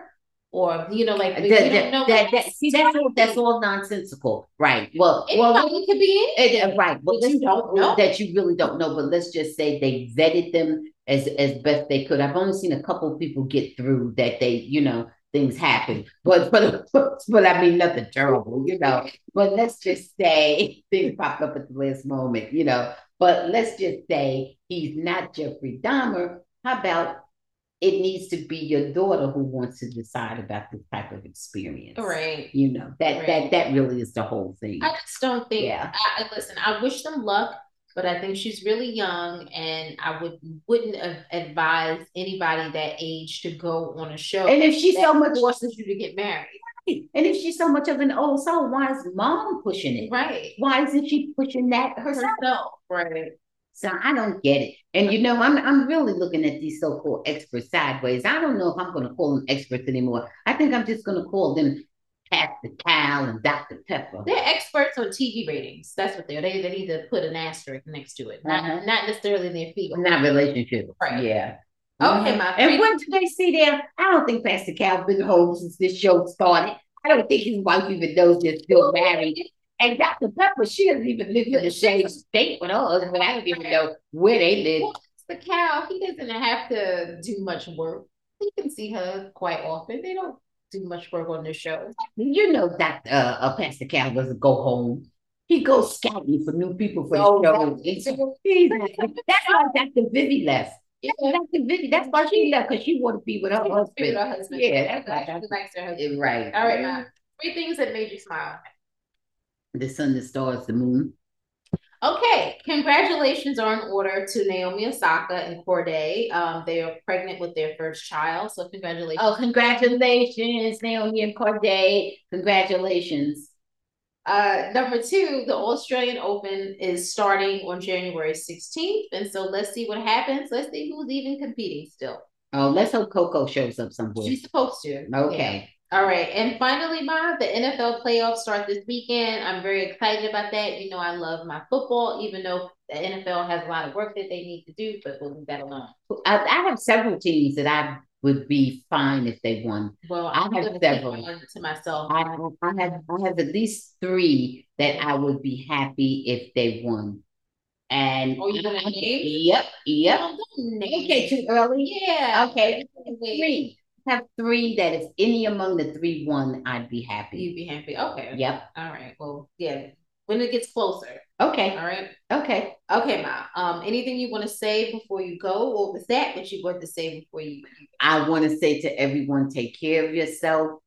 or you know, like you that- don't know. that- that- see, that's all, that's all nonsensical, right? Well, well, Anybody could be in. it- uh, right, well, But you don't know. that you really don't know, but let's just say they vetted them as, as best they could. I've only seen a couple of people get through that they, you know, things happen, but, but, but I mean, nothing terrible, you know, but let's just say things popped up at the last moment, you know, but let's just say he's not Jeffrey Dahmer. How about it needs to be your daughter who wants to decide about this type of experience? Right. You know, that, Right. that, that really is the whole thing. I just don't think. Yeah. I, I listen. I wish them luck, but I think she's really young, and I would wouldn't have advised anybody that age to go on a show. And if she's so much forces you to get married, And if she's so much of an old soul, why is mom pushing it? right? Why isn't she pushing that herself? Herself, right? So I don't get it. And you know, I'm I'm really looking at these so-called experts sideways. I don't know if I'm gonna call them experts anymore. I think I'm just gonna call them Pastor Cal and Dr. Pepper. They're experts on TV ratings. That's what they're. They, they need to put an asterisk next to it, not Uh-huh. not necessarily in their field. Not relationship. Right. Yeah. Okay, my And three- when did they see them? I don't think Pastor Cal's been home since this show started. I don't think his wife even knows they're still married. And Dr. Pepper, she doesn't even live in the same state with us, but I don't even know where they live. The cow, he doesn't have to do much work. He can see her quite often. They don't do much work on the show. You know that uh, uh Pastor Cal doesn't go home. He goes scouting for new people for Oh, the show. That's why Dr. Vivi left. Yeah. Dr. Vivi, that's why she left, because she wanted to be with her With husband. her husband. Yeah, that's why. She Dr. likes her husband. Right. All right, Ma. Three things that made you smile. The sun, the stars, the moon. Okay, congratulations are in order to Naomi Osaka and Cordae. Um, they are pregnant with their first child, so congratulations. Oh, congratulations, Naomi and Cordae. Congratulations. Uh, number two, the Australian Open is starting on January 16th, and so let's see what happens. Let's see who's even competing still. Oh, let's hope Coco shows up somewhere. She's supposed to. Okay. All right. And finally, Ma, the NFL playoffs start this weekend. I'm very excited about that. You know, I love my football, even though the NFL has a lot of work that they need to do, but we'll leave that alone. I, I have several teams that I would be fine if they won. Well, I I'm have several. to myself. I, I have I have at least three that I would be happy if they won. And Oh, you're gonna name? Yep, yep. Oh, Okay, too early. Yeah. Okay, three. Have three that if any among the three won, I'd be happy. You'd be happy. Okay. Yep. All right. Well, yeah. When it gets closer. Okay. All right. Okay. Okay, Ma. Um, anything you want to say before you go, or was that what you wanted to say before you? I want to say to everyone, take care of yourself.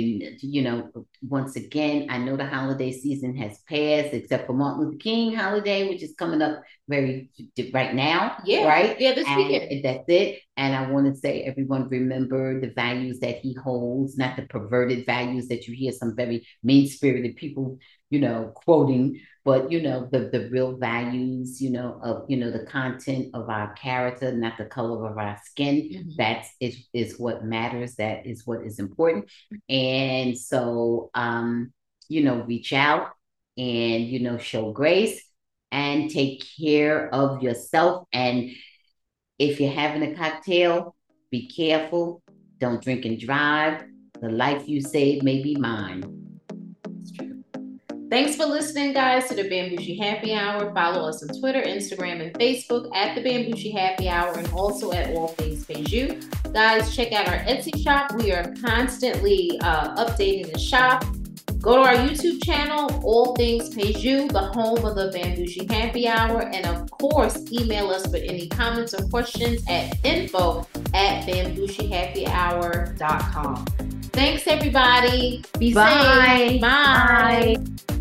You, you know, once again, I know the holiday season has passed, except for Martin Luther King holiday, which is coming up very right now. Yeah. Right. Yeah, this And weekend. that's it. And I want to say, everyone, remember the values that he holds, not the perverted values that you hear some very mean spirited people, you know, quoting, but you know, the the real values, you know, of you know the content of our character, not the color of our skin. Mhm. That's is is what matters. That is what is important. And so, um, you know, reach out and you know, show grace and take care of yourself. And if you're having a cocktail, be careful. Don't drink and drive. The life you save may be mine. Thanks for listening, guys, to the Bamgboshe Happy Hour. Follow us on Twitter, Instagram, and Facebook at the Bamgboshe Happy Hour and also at All Things Peju. Guys, check out our Etsy shop. We are constantly uh, updating the shop. Go to our YouTube channel, All Things Peju, the home of the Bamgboshe Happy Hour. And of course, email us with any comments or questions at info at bamgboshehappyhour.com. Thanks, everybody. Be Bye. safe. Bye. Bye.